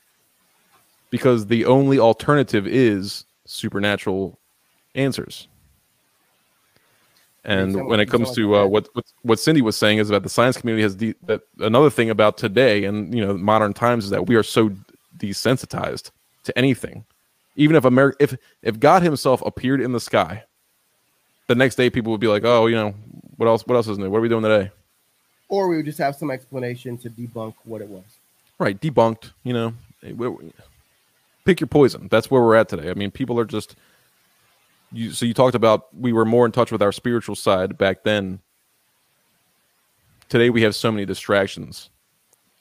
because the only alternative is supernatural answers. And when it comes to uh, what, what what Cindy was saying is that the science community has de- that another thing about today and you know modern times is that we are so desensitized to anything. Even if America, if if God Himself appeared in the sky, the next day people would be like, "Oh, you know, what else? What else is new? What are we doing today? Or we would just have some explanation to debunk what it was. Right, debunked. You know, pick your poison. That's where we're at today. I mean, people are just. You, so you talked about we were more in touch with our spiritual side back then. Today we have so many distractions.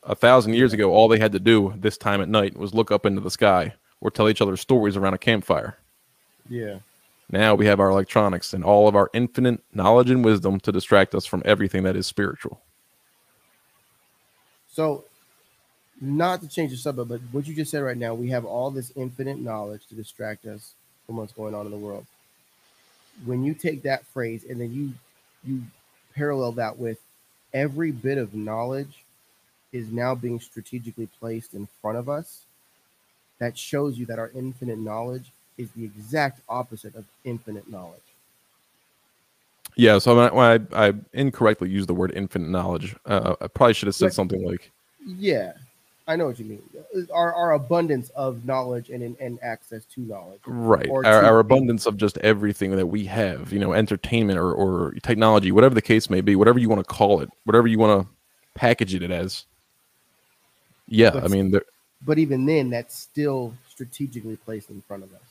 A thousand years ago, all they had to do this time at night was look up into the sky or tell each other stories around a campfire. Yeah. Now we have our electronics and all of our infinite knowledge and wisdom to distract us from everything that is spiritual. So, not to change the subject, but what you just said right now, we have all this infinite knowledge to distract us from what's going on in the world. When you take that phrase and then you you parallel that with every bit of knowledge is now being strategically placed in front of us, that shows you that our infinite knowledge is the exact opposite of infinite knowledge. Yeah, so I, I, I incorrectly used the word infinite knowledge. Uh, I probably should have said like, something like, "Yeah, I know what you mean. Our, our abundance of knowledge and and access to knowledge, right? Our, our abundance of just everything that we have, you know, entertainment or or technology, whatever the case may be, whatever you want to call it, whatever you want to package it as. Yeah, but, I mean, but even then, that's still strategically placed in front of us.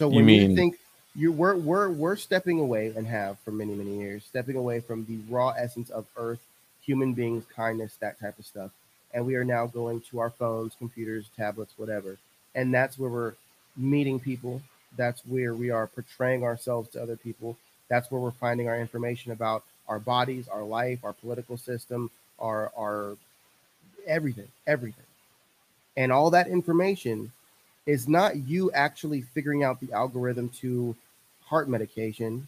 So when you, mean- think you we're we're we're stepping away and have for many many years stepping away from the raw essence of Earth, human beings, kindness, that type of stuff, and we are now going to our phones, computers, tablets, whatever, and that's where we're meeting people. That's where we are portraying ourselves to other people. That's where we're finding our information about our bodies, our life, our political system, our our everything, everything. And all that information is not you actually figuring out the algorithm to heart medication,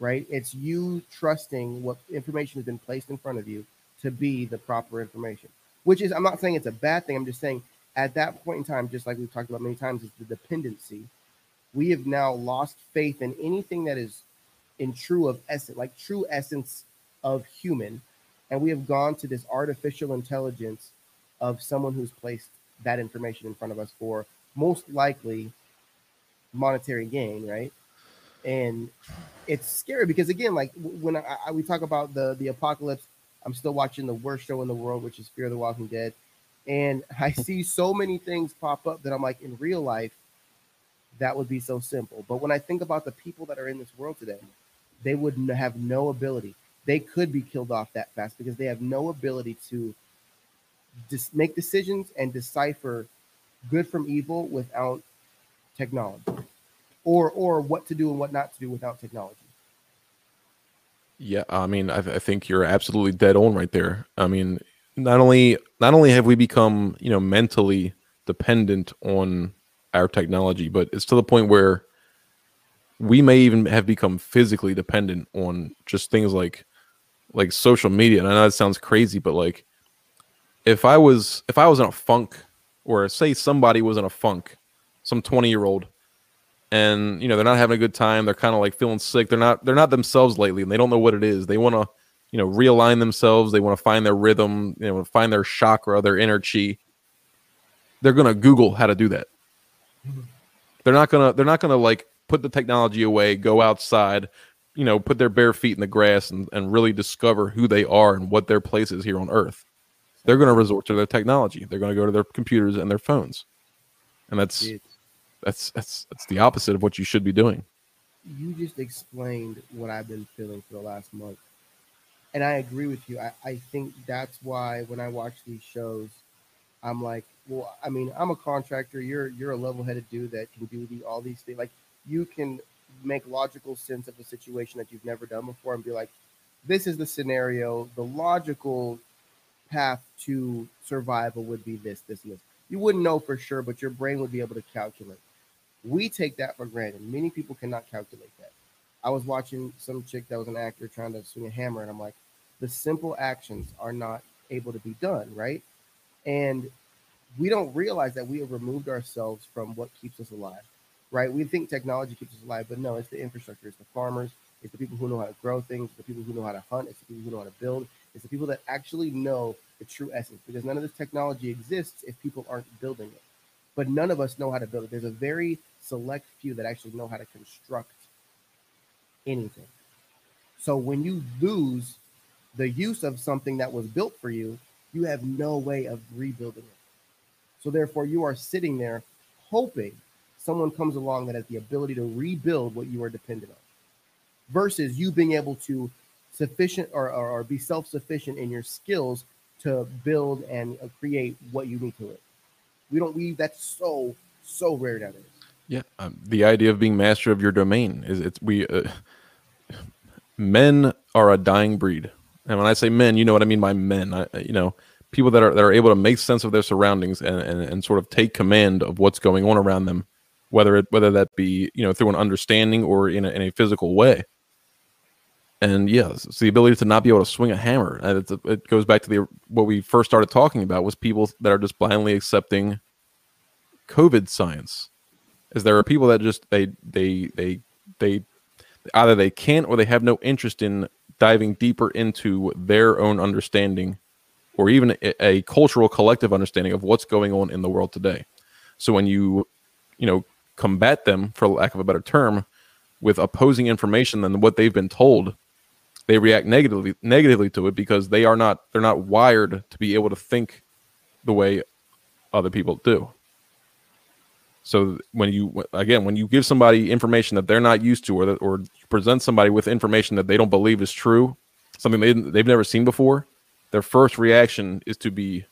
right? It's you trusting what information has been placed in front of you to be the proper information. Which is, I'm not saying it's a bad thing. I'm just saying at that point in time, just like we've talked about many times, is the dependency. We have now lost faith in anything that is in true of essence, like true essence of human, and we have gone to this artificial intelligence of someone who's placed that information in front of us for most likely monetary gain, right? And it's scary because again, like when I, I, we talk about the the apocalypse, I'm still watching the worst show in the world, which is Fear the Walking Dead, and I see so many things pop up that I'm like, in real life, that would be so simple. But when I think about the people that are in this world today, they would have no ability. They could be killed off that fast because they have no ability to just make decisions and decipher good from evil without technology, or or what to do and what not to do without technology. Yeah, I mean, I, I think you're absolutely dead on right there. I mean, not only not only have we become you know mentally dependent on our technology, but it's to the point where we may even have become physically dependent on just things like like social media. And I know that sounds crazy, but like if I was if I was in a funk, or say somebody was in a funk, some twenty year old, and you know they're not having a good time they're kind of like feeling sick they're not they're not themselves lately and they don't know what it is they want to you know realign themselves they want to find their rhythm you know find their chakra their inner chi they're to google how to do that. They're not to they're not to like put the technology away go outside you know put their bare feet in the grass and, and really discover who they are and what their place is here on earth they're going to resort to their technology they're going to go to their computers and their phones and that's It's, that's that's that's the opposite of what you should be doing. you just explained what I've been feeling for the last month. And I agree with you. I, I think that's why when I watch these shows, I'm like, well, I mean, I'm a contractor. You're you're a level-headed dude that can do the, all these things. Like you can make logical sense of a situation that you've never done before and be like, this is the scenario. The logical path to survival would be this, this, and this. You wouldn't know for sure, but your brain would be able to calculate. We take that for granted. Many people cannot calculate that. I was watching some chick that was an actor trying to swing a hammer, and I'm like, the simple actions are not able to be done, right? And we don't realize that we have removed ourselves from what keeps us alive, right? We think technology keeps us alive, but no, it's the infrastructure, it's the farmers, it's the people who know how to grow things, the people who know how to hunt, it's the people who know how to build, it's the people that actually know the true essence because none of this technology exists if people aren't building it. But none of us know how to build it. There's a very select few that actually know how to construct anything. So when you lose the use of something that was built for you, you have no way of rebuilding it. So therefore, you are sitting there hoping someone comes along that has the ability to rebuild what you are dependent on, versus you being able to sufficient or, or, or be self-sufficient in your skills to build and create what you need to it. We don't. We that's so so rare nowadays. Yeah, um, the idea of being master of your domain is it's we uh, men are a dying breed, and when I say men, you know what I mean by men. I, you know, people that are that are able to make sense of their surroundings and, and and sort of take command of what's going on around them, whether it whether that be you know through an understanding or in a, in a physical way. And yes, it's the ability to not be able to swing a hammer. And it's, it goes back to the what we first started talking about was people that are just blindly accepting COVID science is there are people that just they they they they either they can't or they have no interest in diving deeper into their own understanding or even a, a cultural collective understanding of what's going on in the world today so when you you know combat them for lack of a better term with opposing information than what they've been told they react negatively negatively to it because they are not they're not wired to be able to think the way other people do So when you again when you give somebody information that they're not used to, or that, or present somebody with information that they don't believe is true, something they they've never seen before, their first reaction is to be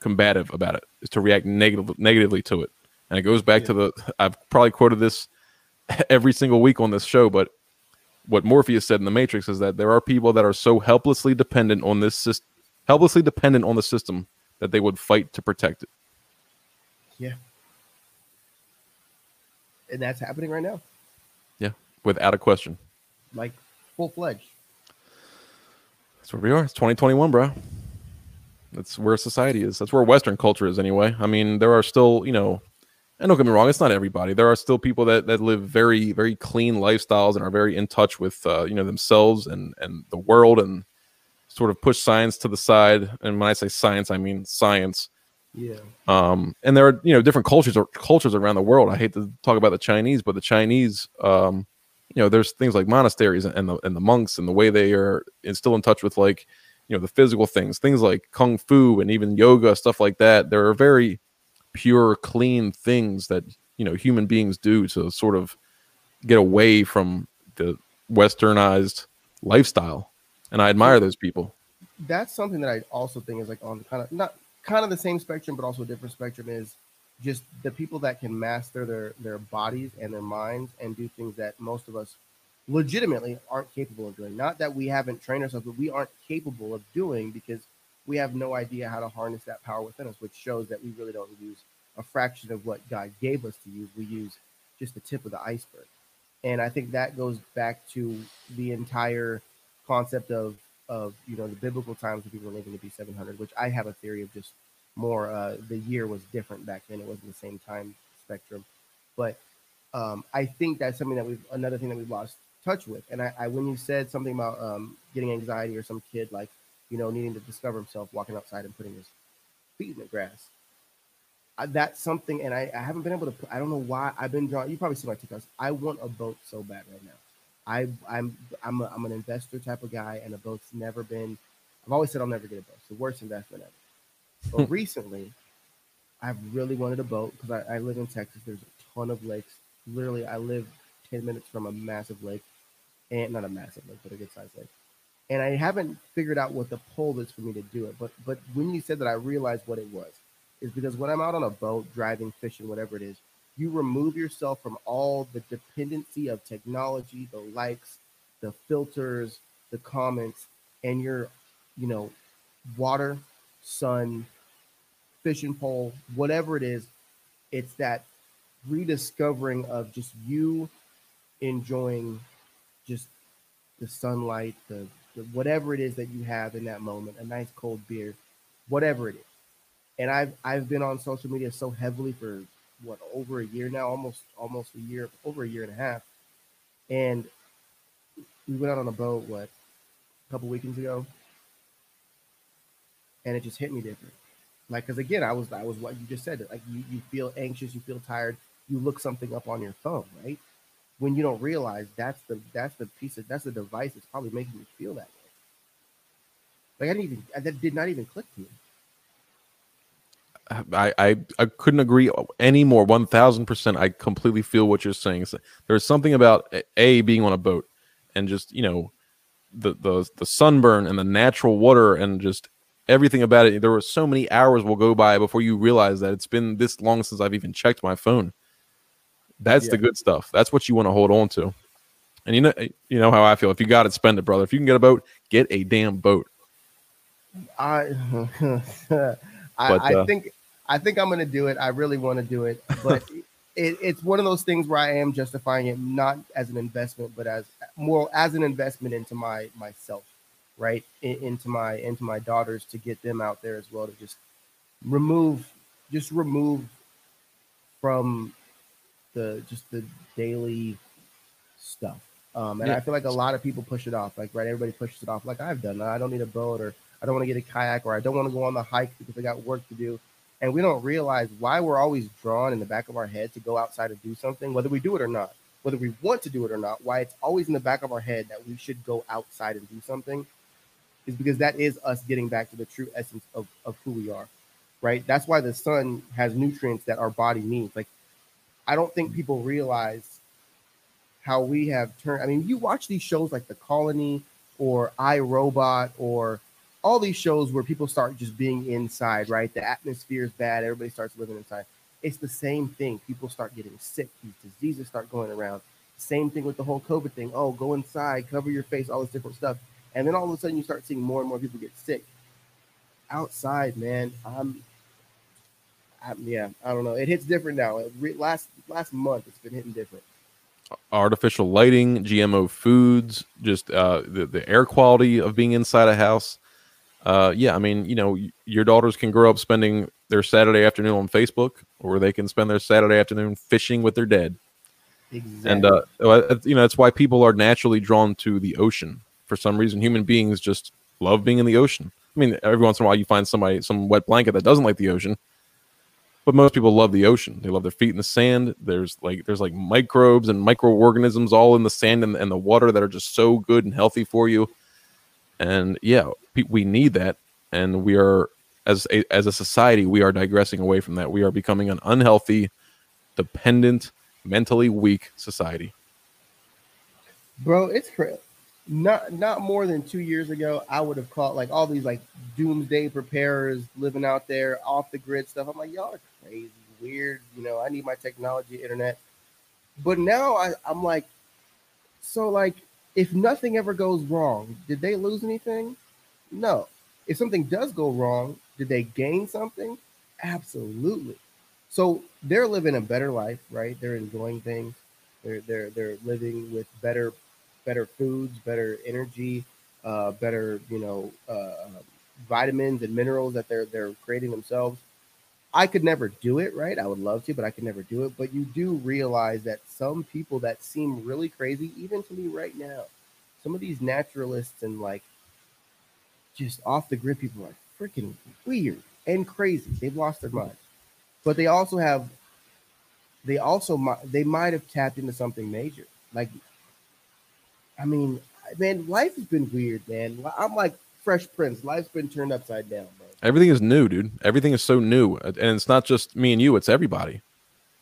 combative about it, is to react negative, negatively to it. And it goes back yeah. to the I've probably quoted this every single week on this show, but what Morpheus said in the Matrix is that there are people that are so helplessly dependent on this system, helplessly dependent on the system that they would fight to protect it. Yeah and that's happening right now. Yeah, without a question. Like full fledged. That's where we are. It's 2021, bro. That's where society is. That's where Western culture is, anyway. I mean, there are still, you know, and don't get me wrong, it's not everybody. There are still people that that live very, very clean lifestyles and are very in touch with, uh, you know, themselves and and the world and sort of push science to the side. And when I say science, I mean science yeah. Um, and there are you know different cultures or cultures around the world. I hate to talk about the Chinese, but the Chinese, um, you know, there's things like monasteries and the and the monks and the way they are still in touch with like you know the physical things, things like kung fu and even yoga, stuff like that. There are very pure, clean things that you know human beings do to sort of get away from the westernized lifestyle, and I admire those people. That's something that I also think is like on the kind of not kind of the same spectrum, but also a different spectrum is just the people that can master their their bodies and their minds and do things that most of us legitimately aren't capable of doing. Not that we haven't trained ourselves, but we aren't capable of doing because we have no idea how to harness that power within us, which shows that we really don't use a fraction of what God gave us to use. We use just the tip of the iceberg. And I think that goes back to the entire concept of of you know the biblical times when people were living to be 700 which i have a theory of just more uh the year was different back then it wasn't the same time spectrum but um i think that's something that we've another thing that we've lost touch with and i, I when you said something about um getting anxiety or some kid like you know needing to discover himself walking outside and putting his feet in the grass I, that's something and I, I haven't been able to i don't know why i've been drawn you probably see my tiktoks i want a boat so bad right now I I'm I'm a, I'm an investor type of guy, and a boat's never been. I've always said I'll never get a boat. It's the worst investment ever. But hmm. recently, I've really wanted a boat because I, I live in Texas. There's a ton of lakes. Literally, I live ten minutes from a massive lake, and not a massive lake, but a good sized lake. And I haven't figured out what the pull is for me to do it. But but when you said that, I realized what it was. Is because when I'm out on a boat, driving, fishing, whatever it is, you remove yourself from all the dependency of technology, the likes, the filters, the comments, and your, you know, water, sun, fishing pole, whatever it is, it's that rediscovering of just you enjoying just the sunlight, the, the whatever it is that you have in that moment, a nice cold beer, whatever it is. And I've I've been on social media so heavily for what over a year now, almost almost a year, over a year and a half. And we went out on a boat what a couple weekends ago, and it just hit me different. Like, because again, I was I was what you just said. Like, you you feel anxious, you feel tired, you look something up on your phone, right? When you don't realize that's the that's the piece of that's the device that's probably making you feel that way. Like I didn't even that did not even click to me. Uh, I, I, I couldn't agree any more. One thousand percent. I completely feel what you're saying. There's something about a being on a boat and just you know the the the sunburn and the natural water and just everything about it. There were so many hours will go by before you realize that it's been this long since I've even checked my phone. That's yeah. the good stuff. That's what you want to hold on to. And you know you know how I feel. If you got it, spend it, brother. If you can get a boat, get a damn boat. I I, but, uh, I think I think I'm gonna do it. I really want to do it, but it, it's one of those things where I am justifying it not as an investment, but as more as an investment into my myself, right? In, into my into my daughters to get them out there as well to just remove just remove from the just the daily stuff. Um, and yeah. I feel like a lot of people push it off. Like, right, everybody pushes it off. Like I've done. I don't need a boat, or I don't want to get a kayak, or I don't want to go on the hike because I got work to do and we don't realize why we're always drawn in the back of our head to go outside and do something, whether we do it or not, whether we want to do it or not, why it's always in the back of our head that we should go outside and do something is because that is us getting back to the true essence of, of who we are, right? That's why the sun has nutrients that our body needs. Like I don't think people realize how we have turned. I mean, you watch these shows like The Colony or I Robot or all these shows where people start just being inside, right? The atmosphere is bad. Everybody starts living inside. It's the same thing. People start getting sick. These diseases start going around. Same thing with the whole COVID thing. Oh, go inside, cover your face, all this different stuff. And then all of a sudden you start seeing more and more people get sick. Outside, man, I'm, I'm yeah, I don't know. It hits different now. It re- last last month, it's been hitting different artificial lighting, GMO foods, just uh, the the air quality of being inside a house. Uh, yeah, I mean, you know, your daughters can grow up spending their Saturday afternoon on Facebook, or they can spend their Saturday afternoon fishing with their dad. Exactly. And uh, you know, that's why people are naturally drawn to the ocean. For some reason, human beings just love being in the ocean. I mean, every once in a while, you find somebody some wet blanket that doesn't like the ocean, but most people love the ocean. They love their feet in the sand. There's like there's like microbes and microorganisms all in the sand and, and the water that are just so good and healthy for you. And yeah, we need that, and we are as a, as a society we are digressing away from that. We are becoming an unhealthy, dependent, mentally weak society. Bro, it's crazy. Not not more than two years ago, I would have caught like all these like doomsday preparers living out there off the grid stuff. I'm like, y'all are crazy, weird. You know, I need my technology, internet. But now I, I'm like, so like, if nothing ever goes wrong, did they lose anything? No. If something does go wrong, did they gain something? Absolutely. So they're living a better life, right? They're enjoying things. They're they're they're living with better better foods, better energy, uh, better you know uh, vitamins and minerals that they're they're creating themselves. I could never do it, right? I would love to, but I could never do it. But you do realize that some people that seem really crazy, even to me right now, some of these naturalists and like just off the grid people are freaking weird and crazy. They've lost their mind, but they also have, they also they might have tapped into something major. Like, I mean, man, life has been weird, man. I'm like Fresh Prince. Life's been turned upside down, bro. Everything is new, dude. Everything is so new, and it's not just me and you; it's everybody.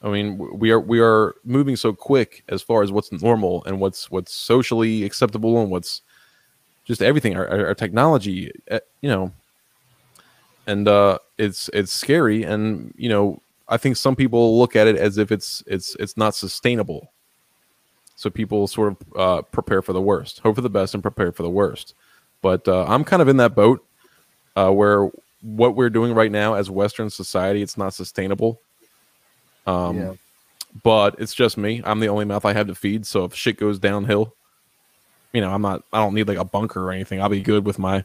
I mean, we are we are moving so quick as far as what's normal and what's what's socially acceptable and what's just everything. Our, our, our technology, eh, you know, and uh, it's it's scary. And you know, I think some people look at it as if it's it's it's not sustainable. So people sort of uh, prepare for the worst, hope for the best, and prepare for the worst. But uh, I'm kind of in that boat uh, where what we're doing right now as Western society, it's not sustainable. Um, yeah. But it's just me. I'm the only mouth I have to feed. So if shit goes downhill, you know, I'm not. I don't need like a bunker or anything. I'll be good with my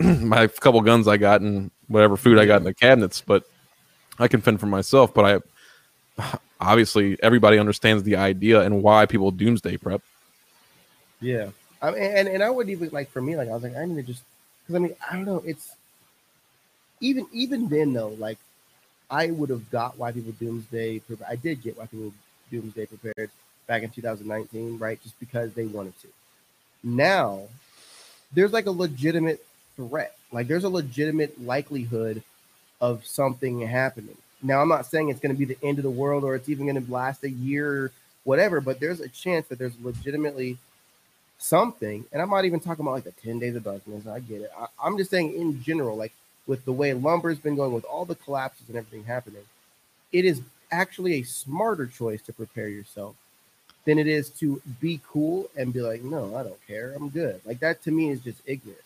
my couple guns I got and whatever food I got in the cabinets. But I can fend for myself. But I obviously everybody understands the idea and why people doomsday prep. Yeah, I mean, and and I would even like for me, like I was like, I need to just because I mean, I don't know, it's even even then though, like I would have got why people doomsday. Prep I did get why people doomsday prepared back in 2019, right? Just because they wanted to. Now, there's like a legitimate threat. Like there's a legitimate likelihood of something happening. Now, I'm not saying it's going to be the end of the world or it's even going to last a year or whatever, but there's a chance that there's legitimately something. And I'm not even talking about like the 10 days of darkness. I get it. I, I'm just saying in general, like with the way lumber's been going, with all the collapses and everything happening, it is actually a smarter choice to prepare yourself than it is to be cool and be like, no, I don't care. I'm good. Like that to me is just ignorant,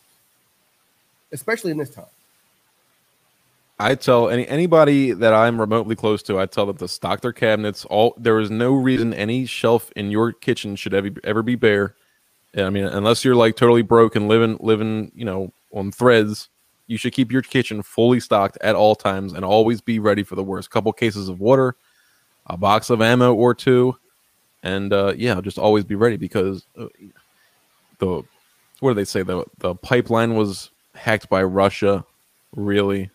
especially in this time. I tell any anybody that I'm remotely close to, I tell them to stock their cabinets. All there is no reason any shelf in your kitchen should ever ever be bare. I mean, unless you're like totally broke and living living, you know, on threads you should keep your kitchen fully stocked at all times and always be ready for the worst. Couple cases of water, a box of ammo or two, and uh, yeah, just always be ready because uh, the what do they say the the pipeline was hacked by Russia. Really,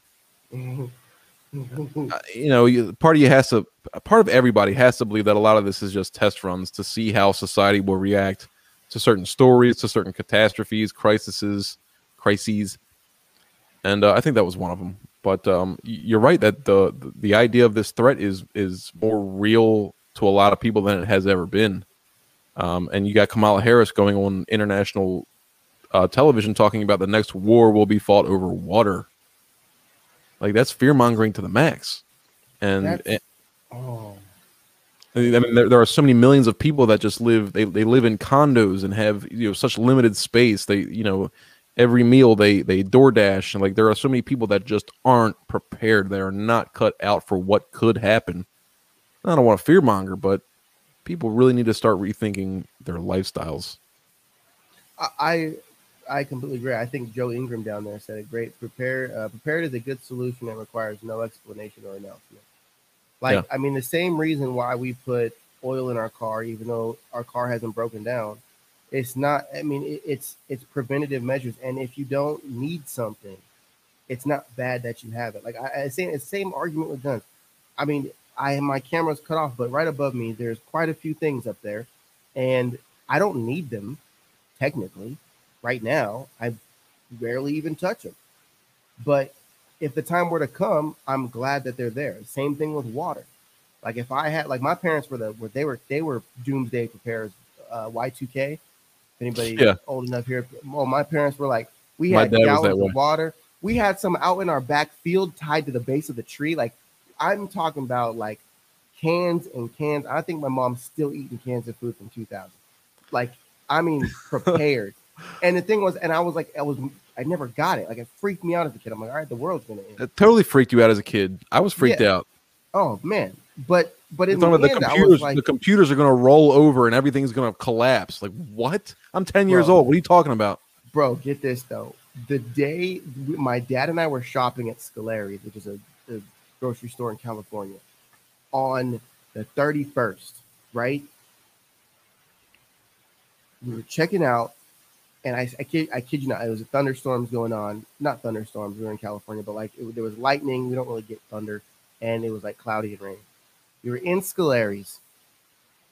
you know, you, part of you has to, part of everybody has to believe that a lot of this is just test runs to see how society will react to certain stories, to certain catastrophes, crises, crises and uh, I think that was one of them. But um, you're right that the the idea of this threat is is more real to a lot of people than it has ever been. Um, and you got Kamala Harris going on international uh, television talking about the next war will be fought over water. Like that's fear mongering to the max. And, and oh. I mean, there, there are so many millions of people that just live. They, they live in condos and have you know such limited space. They you know every meal they they DoorDash and like there are so many people that just aren't prepared. They are not cut out for what could happen. I don't want to fearmonger, but people really need to start rethinking their lifestyles. I I completely agree. I think Joe Ingram down there said it great. Prepare uh, prepared is a good solution that requires no explanation or announcement. Like yeah. I mean, the same reason why we put oil in our car, even though our car hasn't broken down, it's not. I mean, it, it's it's preventative measures, and if you don't need something, it's not bad that you have it. Like I, I say, it's the same argument with guns. I mean, I my camera's cut off, but right above me, there's quite a few things up there, and I don't need them technically right now. I rarely even touch them, but if the time were to come, I'm glad that they're there. Same thing with water. Like if I had, like my parents were the, were they were they were doomsday preparers. Uh, Y2K. If anybody yeah. old enough here, well, my parents were like, we had gallons of water. We had some out in our back field tied to the base of the tree. Like I'm talking about like cans and cans. I think my mom's still eating cans of food from 2000. Like I mean, prepared. And the thing was, and I was like, I was I never got it. Like it freaked me out as a kid. I'm like, all right, the world's gonna end. It totally freaked you out as a kid. I was freaked yeah. out. Oh man, but but in the, end, the, computers, like, the computers are gonna roll over and everything's gonna collapse. Like what? I'm 10 years old. What are you talking about, bro? Get this though. The day my dad and I were shopping at Scolari, which is a, a grocery store in California, on the 31st, right? We were checking out and I, I kid, I kid you not, it was thunderstorms going on. Not thunderstorms, we were in California, but like it, there was lightning. We don't really get thunder, and it was like cloudy and rain. We were in Scolari's,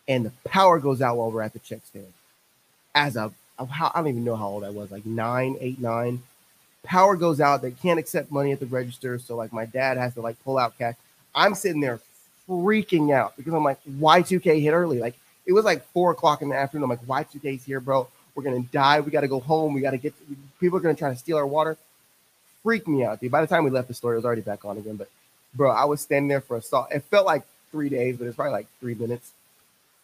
and the power goes out while we're at the check stand. As a, I don't even know how old I was, like nine, eight, nine. Power goes out. They can't accept money at the register, so like my dad has to like pull out cash. I'm sitting there freaking out because I'm like, Y2K hit early. Like it was like four o'clock in the afternoon. I'm like, Y2K's here, bro we're gonna die. We got to go home. We got to get. People are gonna try to steal our water. Freak me out, dude. By the time we left the store, it was already back on again. But bro, I was standing there for a salt. It felt like three days, but it's probably like three minutes.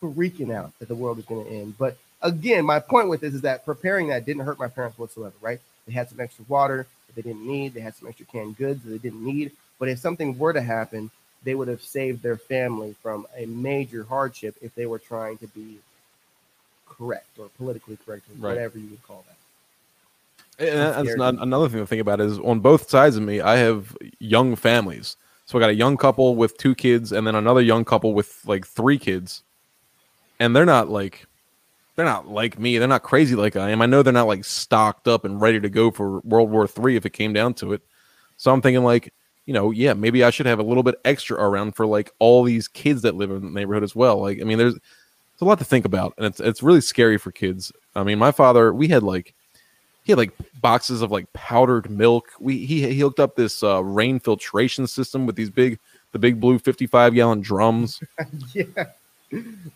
Freaking out that the world was gonna end. But again, my point with this is that preparing that didn't hurt my parents whatsoever. Right? They had some extra water that they didn't need. They had some extra canned goods that they didn't need. But if something were to happen, they would have saved their family from a major hardship if they were trying to be correct or politically correct or right. whatever you would call that. And that's not, another thing to think about is on both sides of me, I have young families. So I got a young couple with two kids, and then another young couple with like three kids, and they're not like they're not like me. They're not crazy like I am. I know they're not like stocked up and ready to go for World War Three if it came down to it. So I'm thinking like, you know, yeah, maybe I should have a little bit extra around for like all these kids that live in the neighborhood as well. Like, I mean, there's it's a lot to think about, and it's it's really scary for kids. I mean, my father, we had like he had like boxes of like powdered milk. We he, he hooked up this uh, rain filtration system with these big the big blue 55 gallon drums. yeah.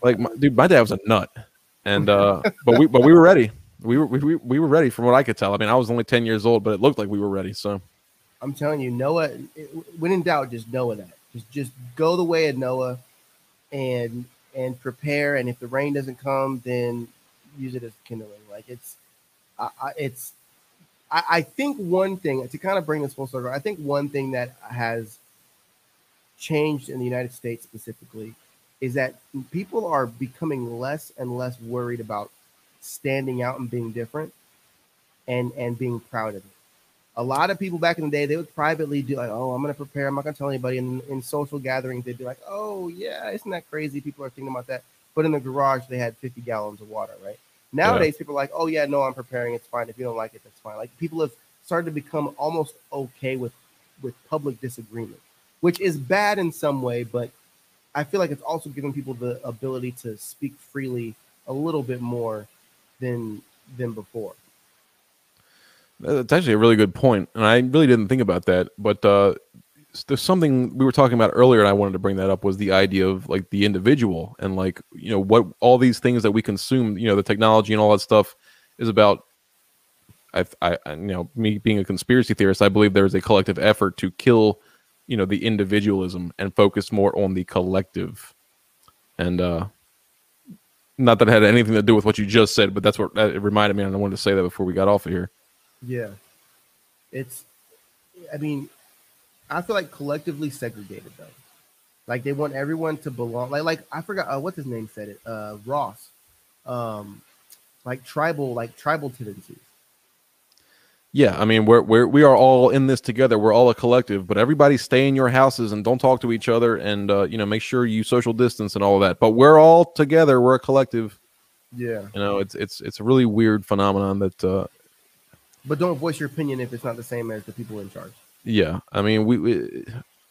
Like my, dude, my dad was a nut. And uh but we but we were ready. We were we, we were ready from what I could tell. I mean, I was only 10 years old, but it looked like we were ready. So I'm telling you, Noah when in doubt, just Noah that. Just just go the way of Noah and and prepare. And if the rain doesn't come, then use it as kindling. Like it's, I, it's, I, I think one thing to kind of bring this full circle. I think one thing that has changed in the United States specifically is that people are becoming less and less worried about standing out and being different and and being proud of it a lot of people back in the day, they would privately do like, oh, I'm going to prepare. I'm not going to tell anybody. And in social gatherings, they'd be like, oh, yeah, isn't that crazy? People are thinking about that. But in the garage, they had 50 gallons of water, right? Nowadays, yeah. people are like, oh, yeah, no, I'm preparing. It's fine. If you don't like it, that's fine. Like people have started to become almost okay with, with public disagreement, which is bad in some way, but I feel like it's also giving people the ability to speak freely a little bit more than than before. That's actually a really good point, and I really didn't think about that. But uh, there's something we were talking about earlier, and I wanted to bring that up was the idea of like the individual and like you know what all these things that we consume, you know, the technology and all that stuff is about. I, I, you know, me being a conspiracy theorist, I believe there is a collective effort to kill, you know, the individualism and focus more on the collective. And uh not that it had anything to do with what you just said, but that's what it reminded me, and I wanted to say that before we got off of here. Yeah, it's. I mean, I feel like collectively segregated though. Like they want everyone to belong. Like like I forgot uh, what's his name said it. Uh, Ross. Um, like tribal like tribal tendencies. Yeah, I mean we're we're we are all in this together. We're all a collective, but everybody stay in your houses and don't talk to each other, and uh, you know make sure you social distance and all of that. But we're all together. We're a collective. Yeah, you know it's it's it's a really weird phenomenon that. Uh, but don't voice your opinion if it's not the same as the people in charge. Yeah, I mean, we, we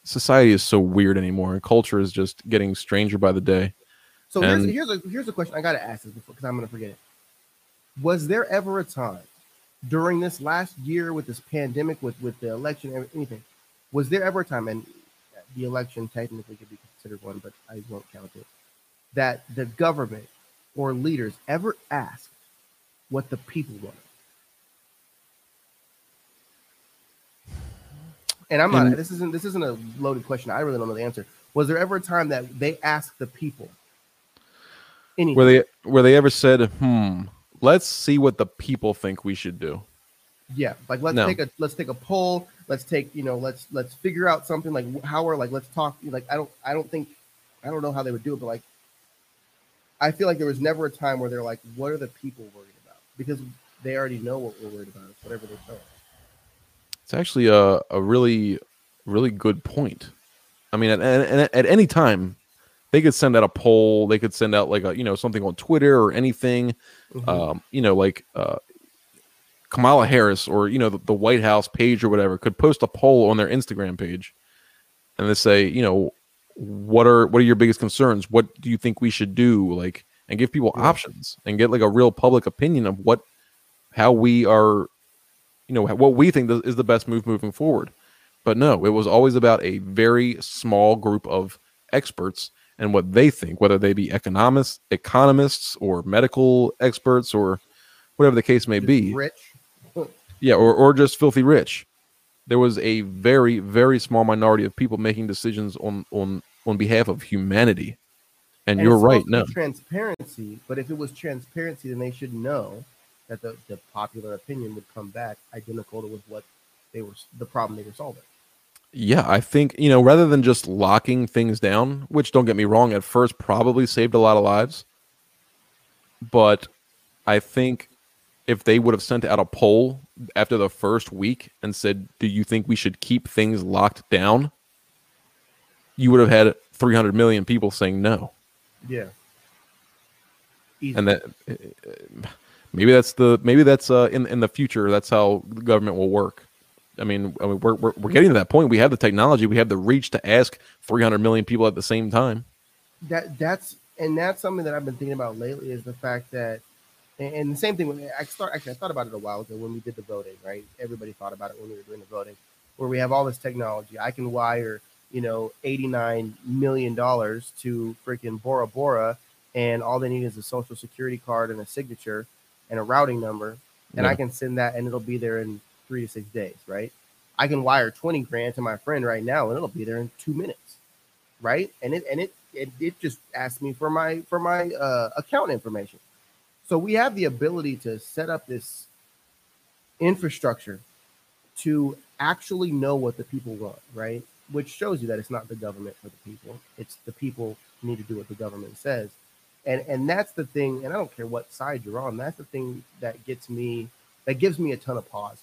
society is so weird anymore, and culture is just getting stranger by the day. So and, here's here's a here's a question I got to ask this before because I'm going to forget it. Was there ever a time during this last year with this pandemic, with with the election, anything? Was there ever a time, and the election technically could be considered one, but I won't count it, that the government or leaders ever asked what the people wanted? And I'm not. And, this isn't. This isn't a loaded question. I really don't know the answer. Was there ever a time that they asked the people? Anything? Were they Were they ever said, "Hmm, let's see what the people think we should do." Yeah, like let's no. take a let's take a poll. Let's take you know let's let's figure out something like how we're like let's talk. Like I don't I don't think I don't know how they would do it, but like I feel like there was never a time where they're like, "What are the people worried about?" Because they already know what we're worried about. It's whatever they tell us. It's actually a, a really, really good point. I mean, at, at, at any time, they could send out a poll. They could send out like a you know something on Twitter or anything. Mm-hmm. Um, you know, like uh, Kamala Harris or you know the, the, White House page or whatever could post a poll on their Instagram page, and they say, you know, what are what are your biggest concerns? What do you think we should do? Like, and give people yeah. options and get like a real public opinion of what how we are you know what we think is the best move moving forward. But no, it was always about a very small group of experts and what they think, whether they be economists, economists, or medical experts, or whatever the case may be. Rich, yeah, or or just filthy rich. There was a very very small minority of people making decisions on on on behalf of humanity. And, and you're right. No transparency, but if it was transparency, then they should know that the, the popular opinion would come back identical to with what they were the problem they were solving. Yeah, I think, you know, rather than just locking things down, which don't get me wrong, at first probably saved a lot of lives. But I think if they would have sent out a poll after the first week and said, Do you think we should keep things locked down? You would have had 300 million people saying no. Yeah. Easy. And that eh, eh, eh, maybe that's the maybe that's uh, in in the future. That's how the government will work. I mean, I mean, we're, we're we're getting to that point. We have the technology, we have the reach to ask 300 million people at the same time. That that's and that's something that I've been thinking about lately is the fact that, and the same thing. I start actually I thought about it a while ago when we did the voting. Right, everybody thought about it when we were doing the voting, where we have all this technology. I can wire you know 89 million dollars to freaking Bora Bora, and all they need is a social security card and a signature and a routing number, and yeah. I can send that and it'll be there in three to six days, right? I can wire 20 grand to my friend right now and it'll be there in two minutes, right? And it and it it, it just asked me for my for my uh, account information. So we have the ability to set up this infrastructure to actually know what the people want, right? Which shows you that it's not the government for the people. It's the people need to do what the government says and and that's the thing and i don't care what side you're on that's the thing that gets me that gives me a ton of pause.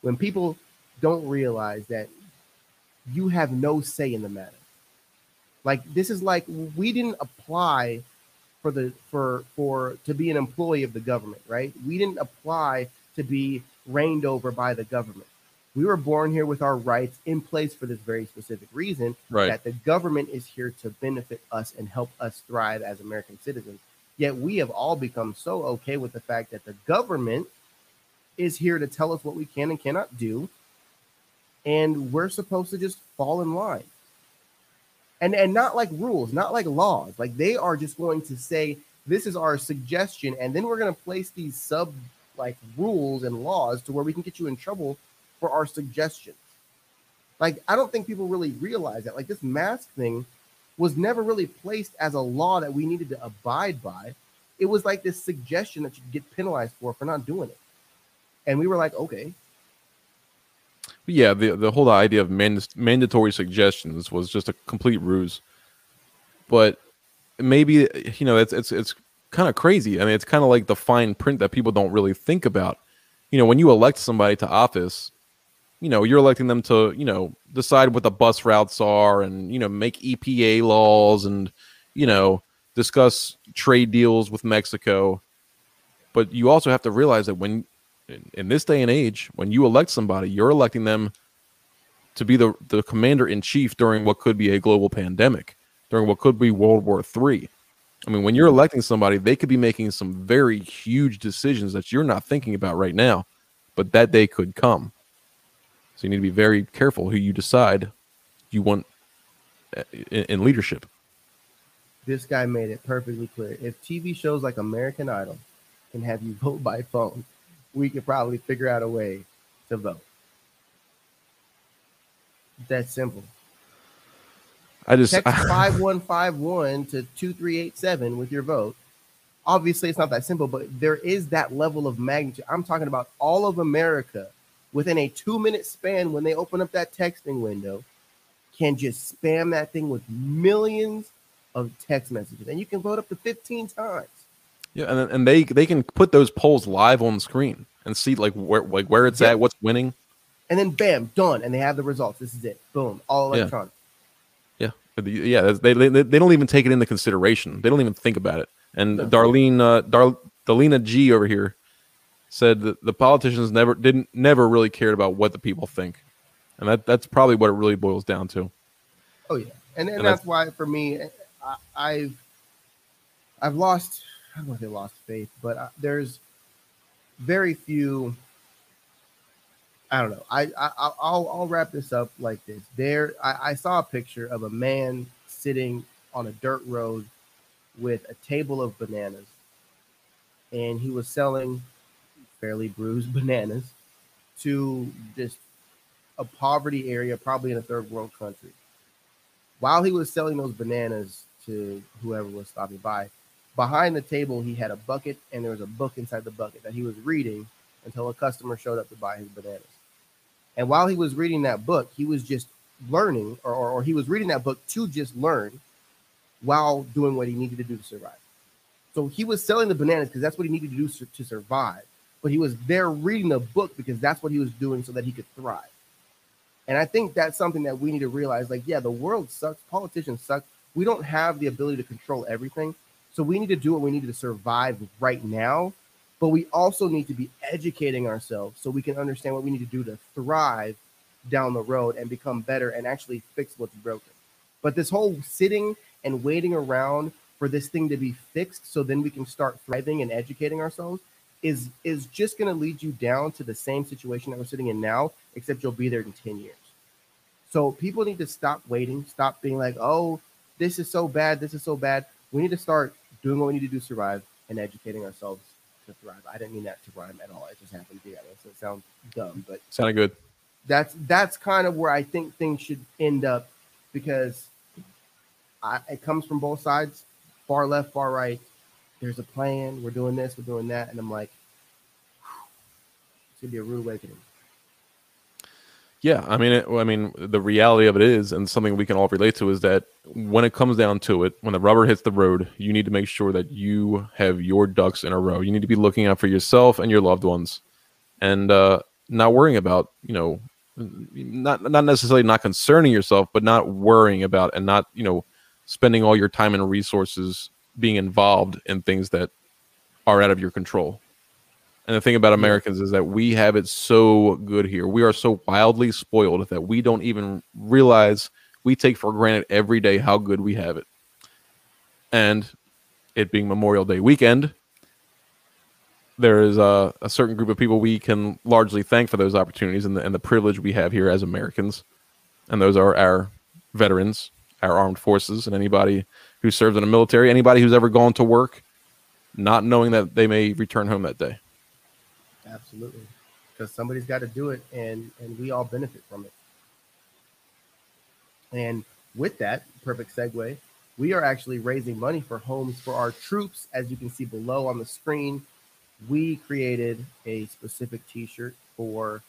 When people don't realize that you have no say in the matter. Like this is like we didn't apply for the for for to be an employee of the government right? We didn't apply to be reigned over by the government we were born here with our rights in place for this very specific reason right. that the government is here to benefit us and help us thrive as American citizens. Yet we have all become so okay with the fact that the government is here to tell us what we can and cannot do. And we're supposed to just fall in line. And and not like rules, not like laws. Like they are just going to say this is our suggestion and then we're going to place these sub like rules and laws to where we can get you in trouble for our suggestions. Like I don't think people really realize that like this mask thing was never really placed as a law that we needed to abide by. It was like this suggestion that you get penalized for for not doing it. And we were like, okay. Yeah, the the whole idea of mand- mandatory suggestions was just a complete ruse. But maybe you know it's it's it's kind of crazy. I mean, it's kind of like the fine print that people don't really think about. You know, when you elect somebody to office, you know, you're electing them to, you know, decide what the bus routes are and, you know, make EPA laws and, you know, discuss trade deals with Mexico. But you also have to realize that when in this day and age, when you elect somebody, you're electing them to be the, the commander in chief during what could be a global pandemic, during what could be World War III. I mean, when you're mm-hmm. electing somebody, they could be making some very huge decisions that you're not thinking about right now, but that day could come. So you need to be very careful who you decide you want uh, in, in leadership. This guy made it perfectly clear. If TV shows like American Idol can have you vote by phone, we could probably figure out a way to vote. That's simple. I just text five one five one to two three eight seven with your vote. Obviously, it's not that simple, but there is that level of magnitude. I'm talking about all of America within a two minute span when they open up that texting window can just spam that thing with millions of text messages, and you can vote up to 15 times. Yeah, and and they they can put those polls live on the screen and see like where like where it's at, what's winning, and then bam, done, and they have the results. This is it, boom, all electronic. Yeah, yeah, yeah they, they they don't even take it into consideration. They don't even think about it. And no. Darlene uh, Dar Darlena G over here said that the politicians never didn't never really cared about what the people think, and that that's probably what it really boils down to. Oh yeah, and, and, and that's, that's, why for me, I, have I've lost I don't know if they lost faith, but uh, there's very few. I don't know. I, I will I'll wrap this up like this. There, I, I saw a picture of a man sitting on a dirt road with a table of bananas, and he was selling fairly bruised bananas to just a poverty area, probably in a third world country. While he was selling those bananas to whoever was stopping by, behind the table he had a bucket and there was a book inside the bucket that he was reading until a customer showed up to buy his bananas. And while he was reading that book, he was just learning, or, or, or he was reading that book to just learn while doing what he needed to do to survive. So he was selling the bananas because that's what he needed to do to survive. But he was there reading a book because that's what he was doing so that he could thrive. And I think that's something that we need to realize. Like, yeah, the world sucks. Politicians suck. We don't have the ability to control everything. So we need to do what we need to survive right now. But we also need to be educating ourselves so we can understand what we need to do to thrive down the road and become better and actually fix what's broken. But this whole sitting and waiting around for this thing to be fixed so then we can start thriving and educating ourselves is is just going to lead you down to the same situation that we're sitting in now except you'll be there in 10 years. So people need to stop waiting, stop being like, "Oh, this is so bad, this is so bad." We need to start doing what we need to do to survive and educating ourselves to thrive. I didn't mean that to rhyme at all. It just happened to be. that So it sounds dumb, but sounded good. That's that's kind of where I think things should end up because I, it comes from both sides, far left, far right. There's a plan. We're doing this. We're doing that, and I'm like, it's gonna be a rude awakening. Yeah, I mean, it, I mean, the reality of it is, and something we can all relate to, is that when it comes down to it, when the rubber hits the road, you need to make sure that you have your ducks in a row. You need to be looking out for yourself and your loved ones, and uh, not worrying about, you know, not not necessarily not concerning yourself, but not worrying about and not, you know, spending all your time and resources being involved in things that are out of your control. And the thing about Americans is that we have it so good here. We are so wildly spoiled that we don't even realize we take for granted every day how good we have it. And it being Memorial Day weekend, there is a, a certain group of people we can largely thank for those opportunities and the, and the privilege we have here as Americans. And those are our veterans, our armed forces, and anybody who serves in the military, anybody who's ever gone to work not knowing that they may return home that day. Absolutely. Because somebody's got to do it and and we all benefit from it. And with that, perfect segue, we are actually raising money for homes for our troops. As you can see below on the screen, we created a specific t-shirt for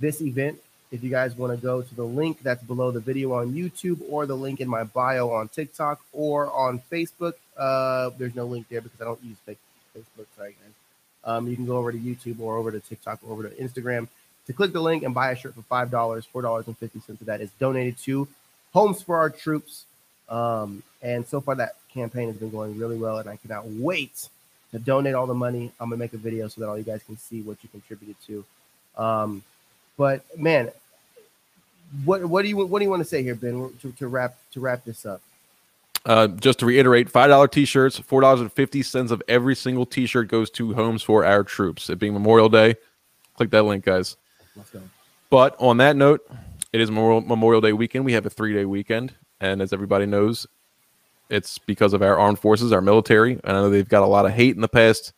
this event. If you guys want to go to the link that's below the video on YouTube or the link in my bio on TikTok or on Facebook, uh, there's no link there because I don't use Facebook. Sorry, guys. Um, you can go over to YouTube or over to TikTok or over to Instagram to click the link and buy a shirt for five dollars. Four dollars and fifty cents of that is donated to Homes for Our Troops. Um, and so far, that campaign has been going really well, and I cannot wait to donate all the money. I'm gonna make a video so that all you guys can see what you contributed to. Um, but man, what what do you what do you want to say here, Ben, to, to wrap to wrap this up? Uh, just to reiterate, five dollar t-shirts, four dollars and fifty cents of every single t-shirt goes to Homes for Our Troops. It being Memorial Day, click that link, guys. Let's go. But on that note, it is Memorial, Memorial Day weekend. We have a three day weekend, and as everybody knows, it's because of our armed forces, our military. And I know they've got a lot of hate in the past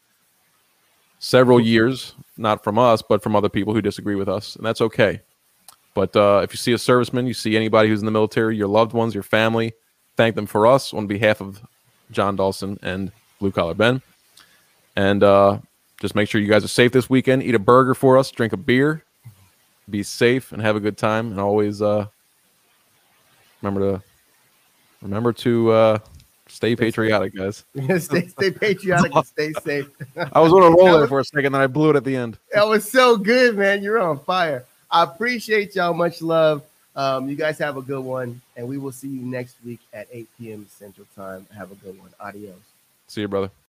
several years, not from us, but from other people who disagree with us, and that's okay. But uh, if you see a serviceman, you see anybody who's in the military, your loved ones, your family thank them for us on behalf of Jon Dawson and Blue Collar Ben. And uh, just make sure you guys are safe this weekend. Eat a burger for us, drink a beer, be safe, and have a good time. And always uh, remember to remember to uh, stay patriotic, guys. stay, stay patriotic and stay safe. I was on a roll there for a second, then I blew it at the end. That was so good, man. You're on fire. I appreciate y'all. Much love. Um, you guys have a good one, and we will see you next week at 8 p.m. Central Time. Have a good one. Adios. See you, brother.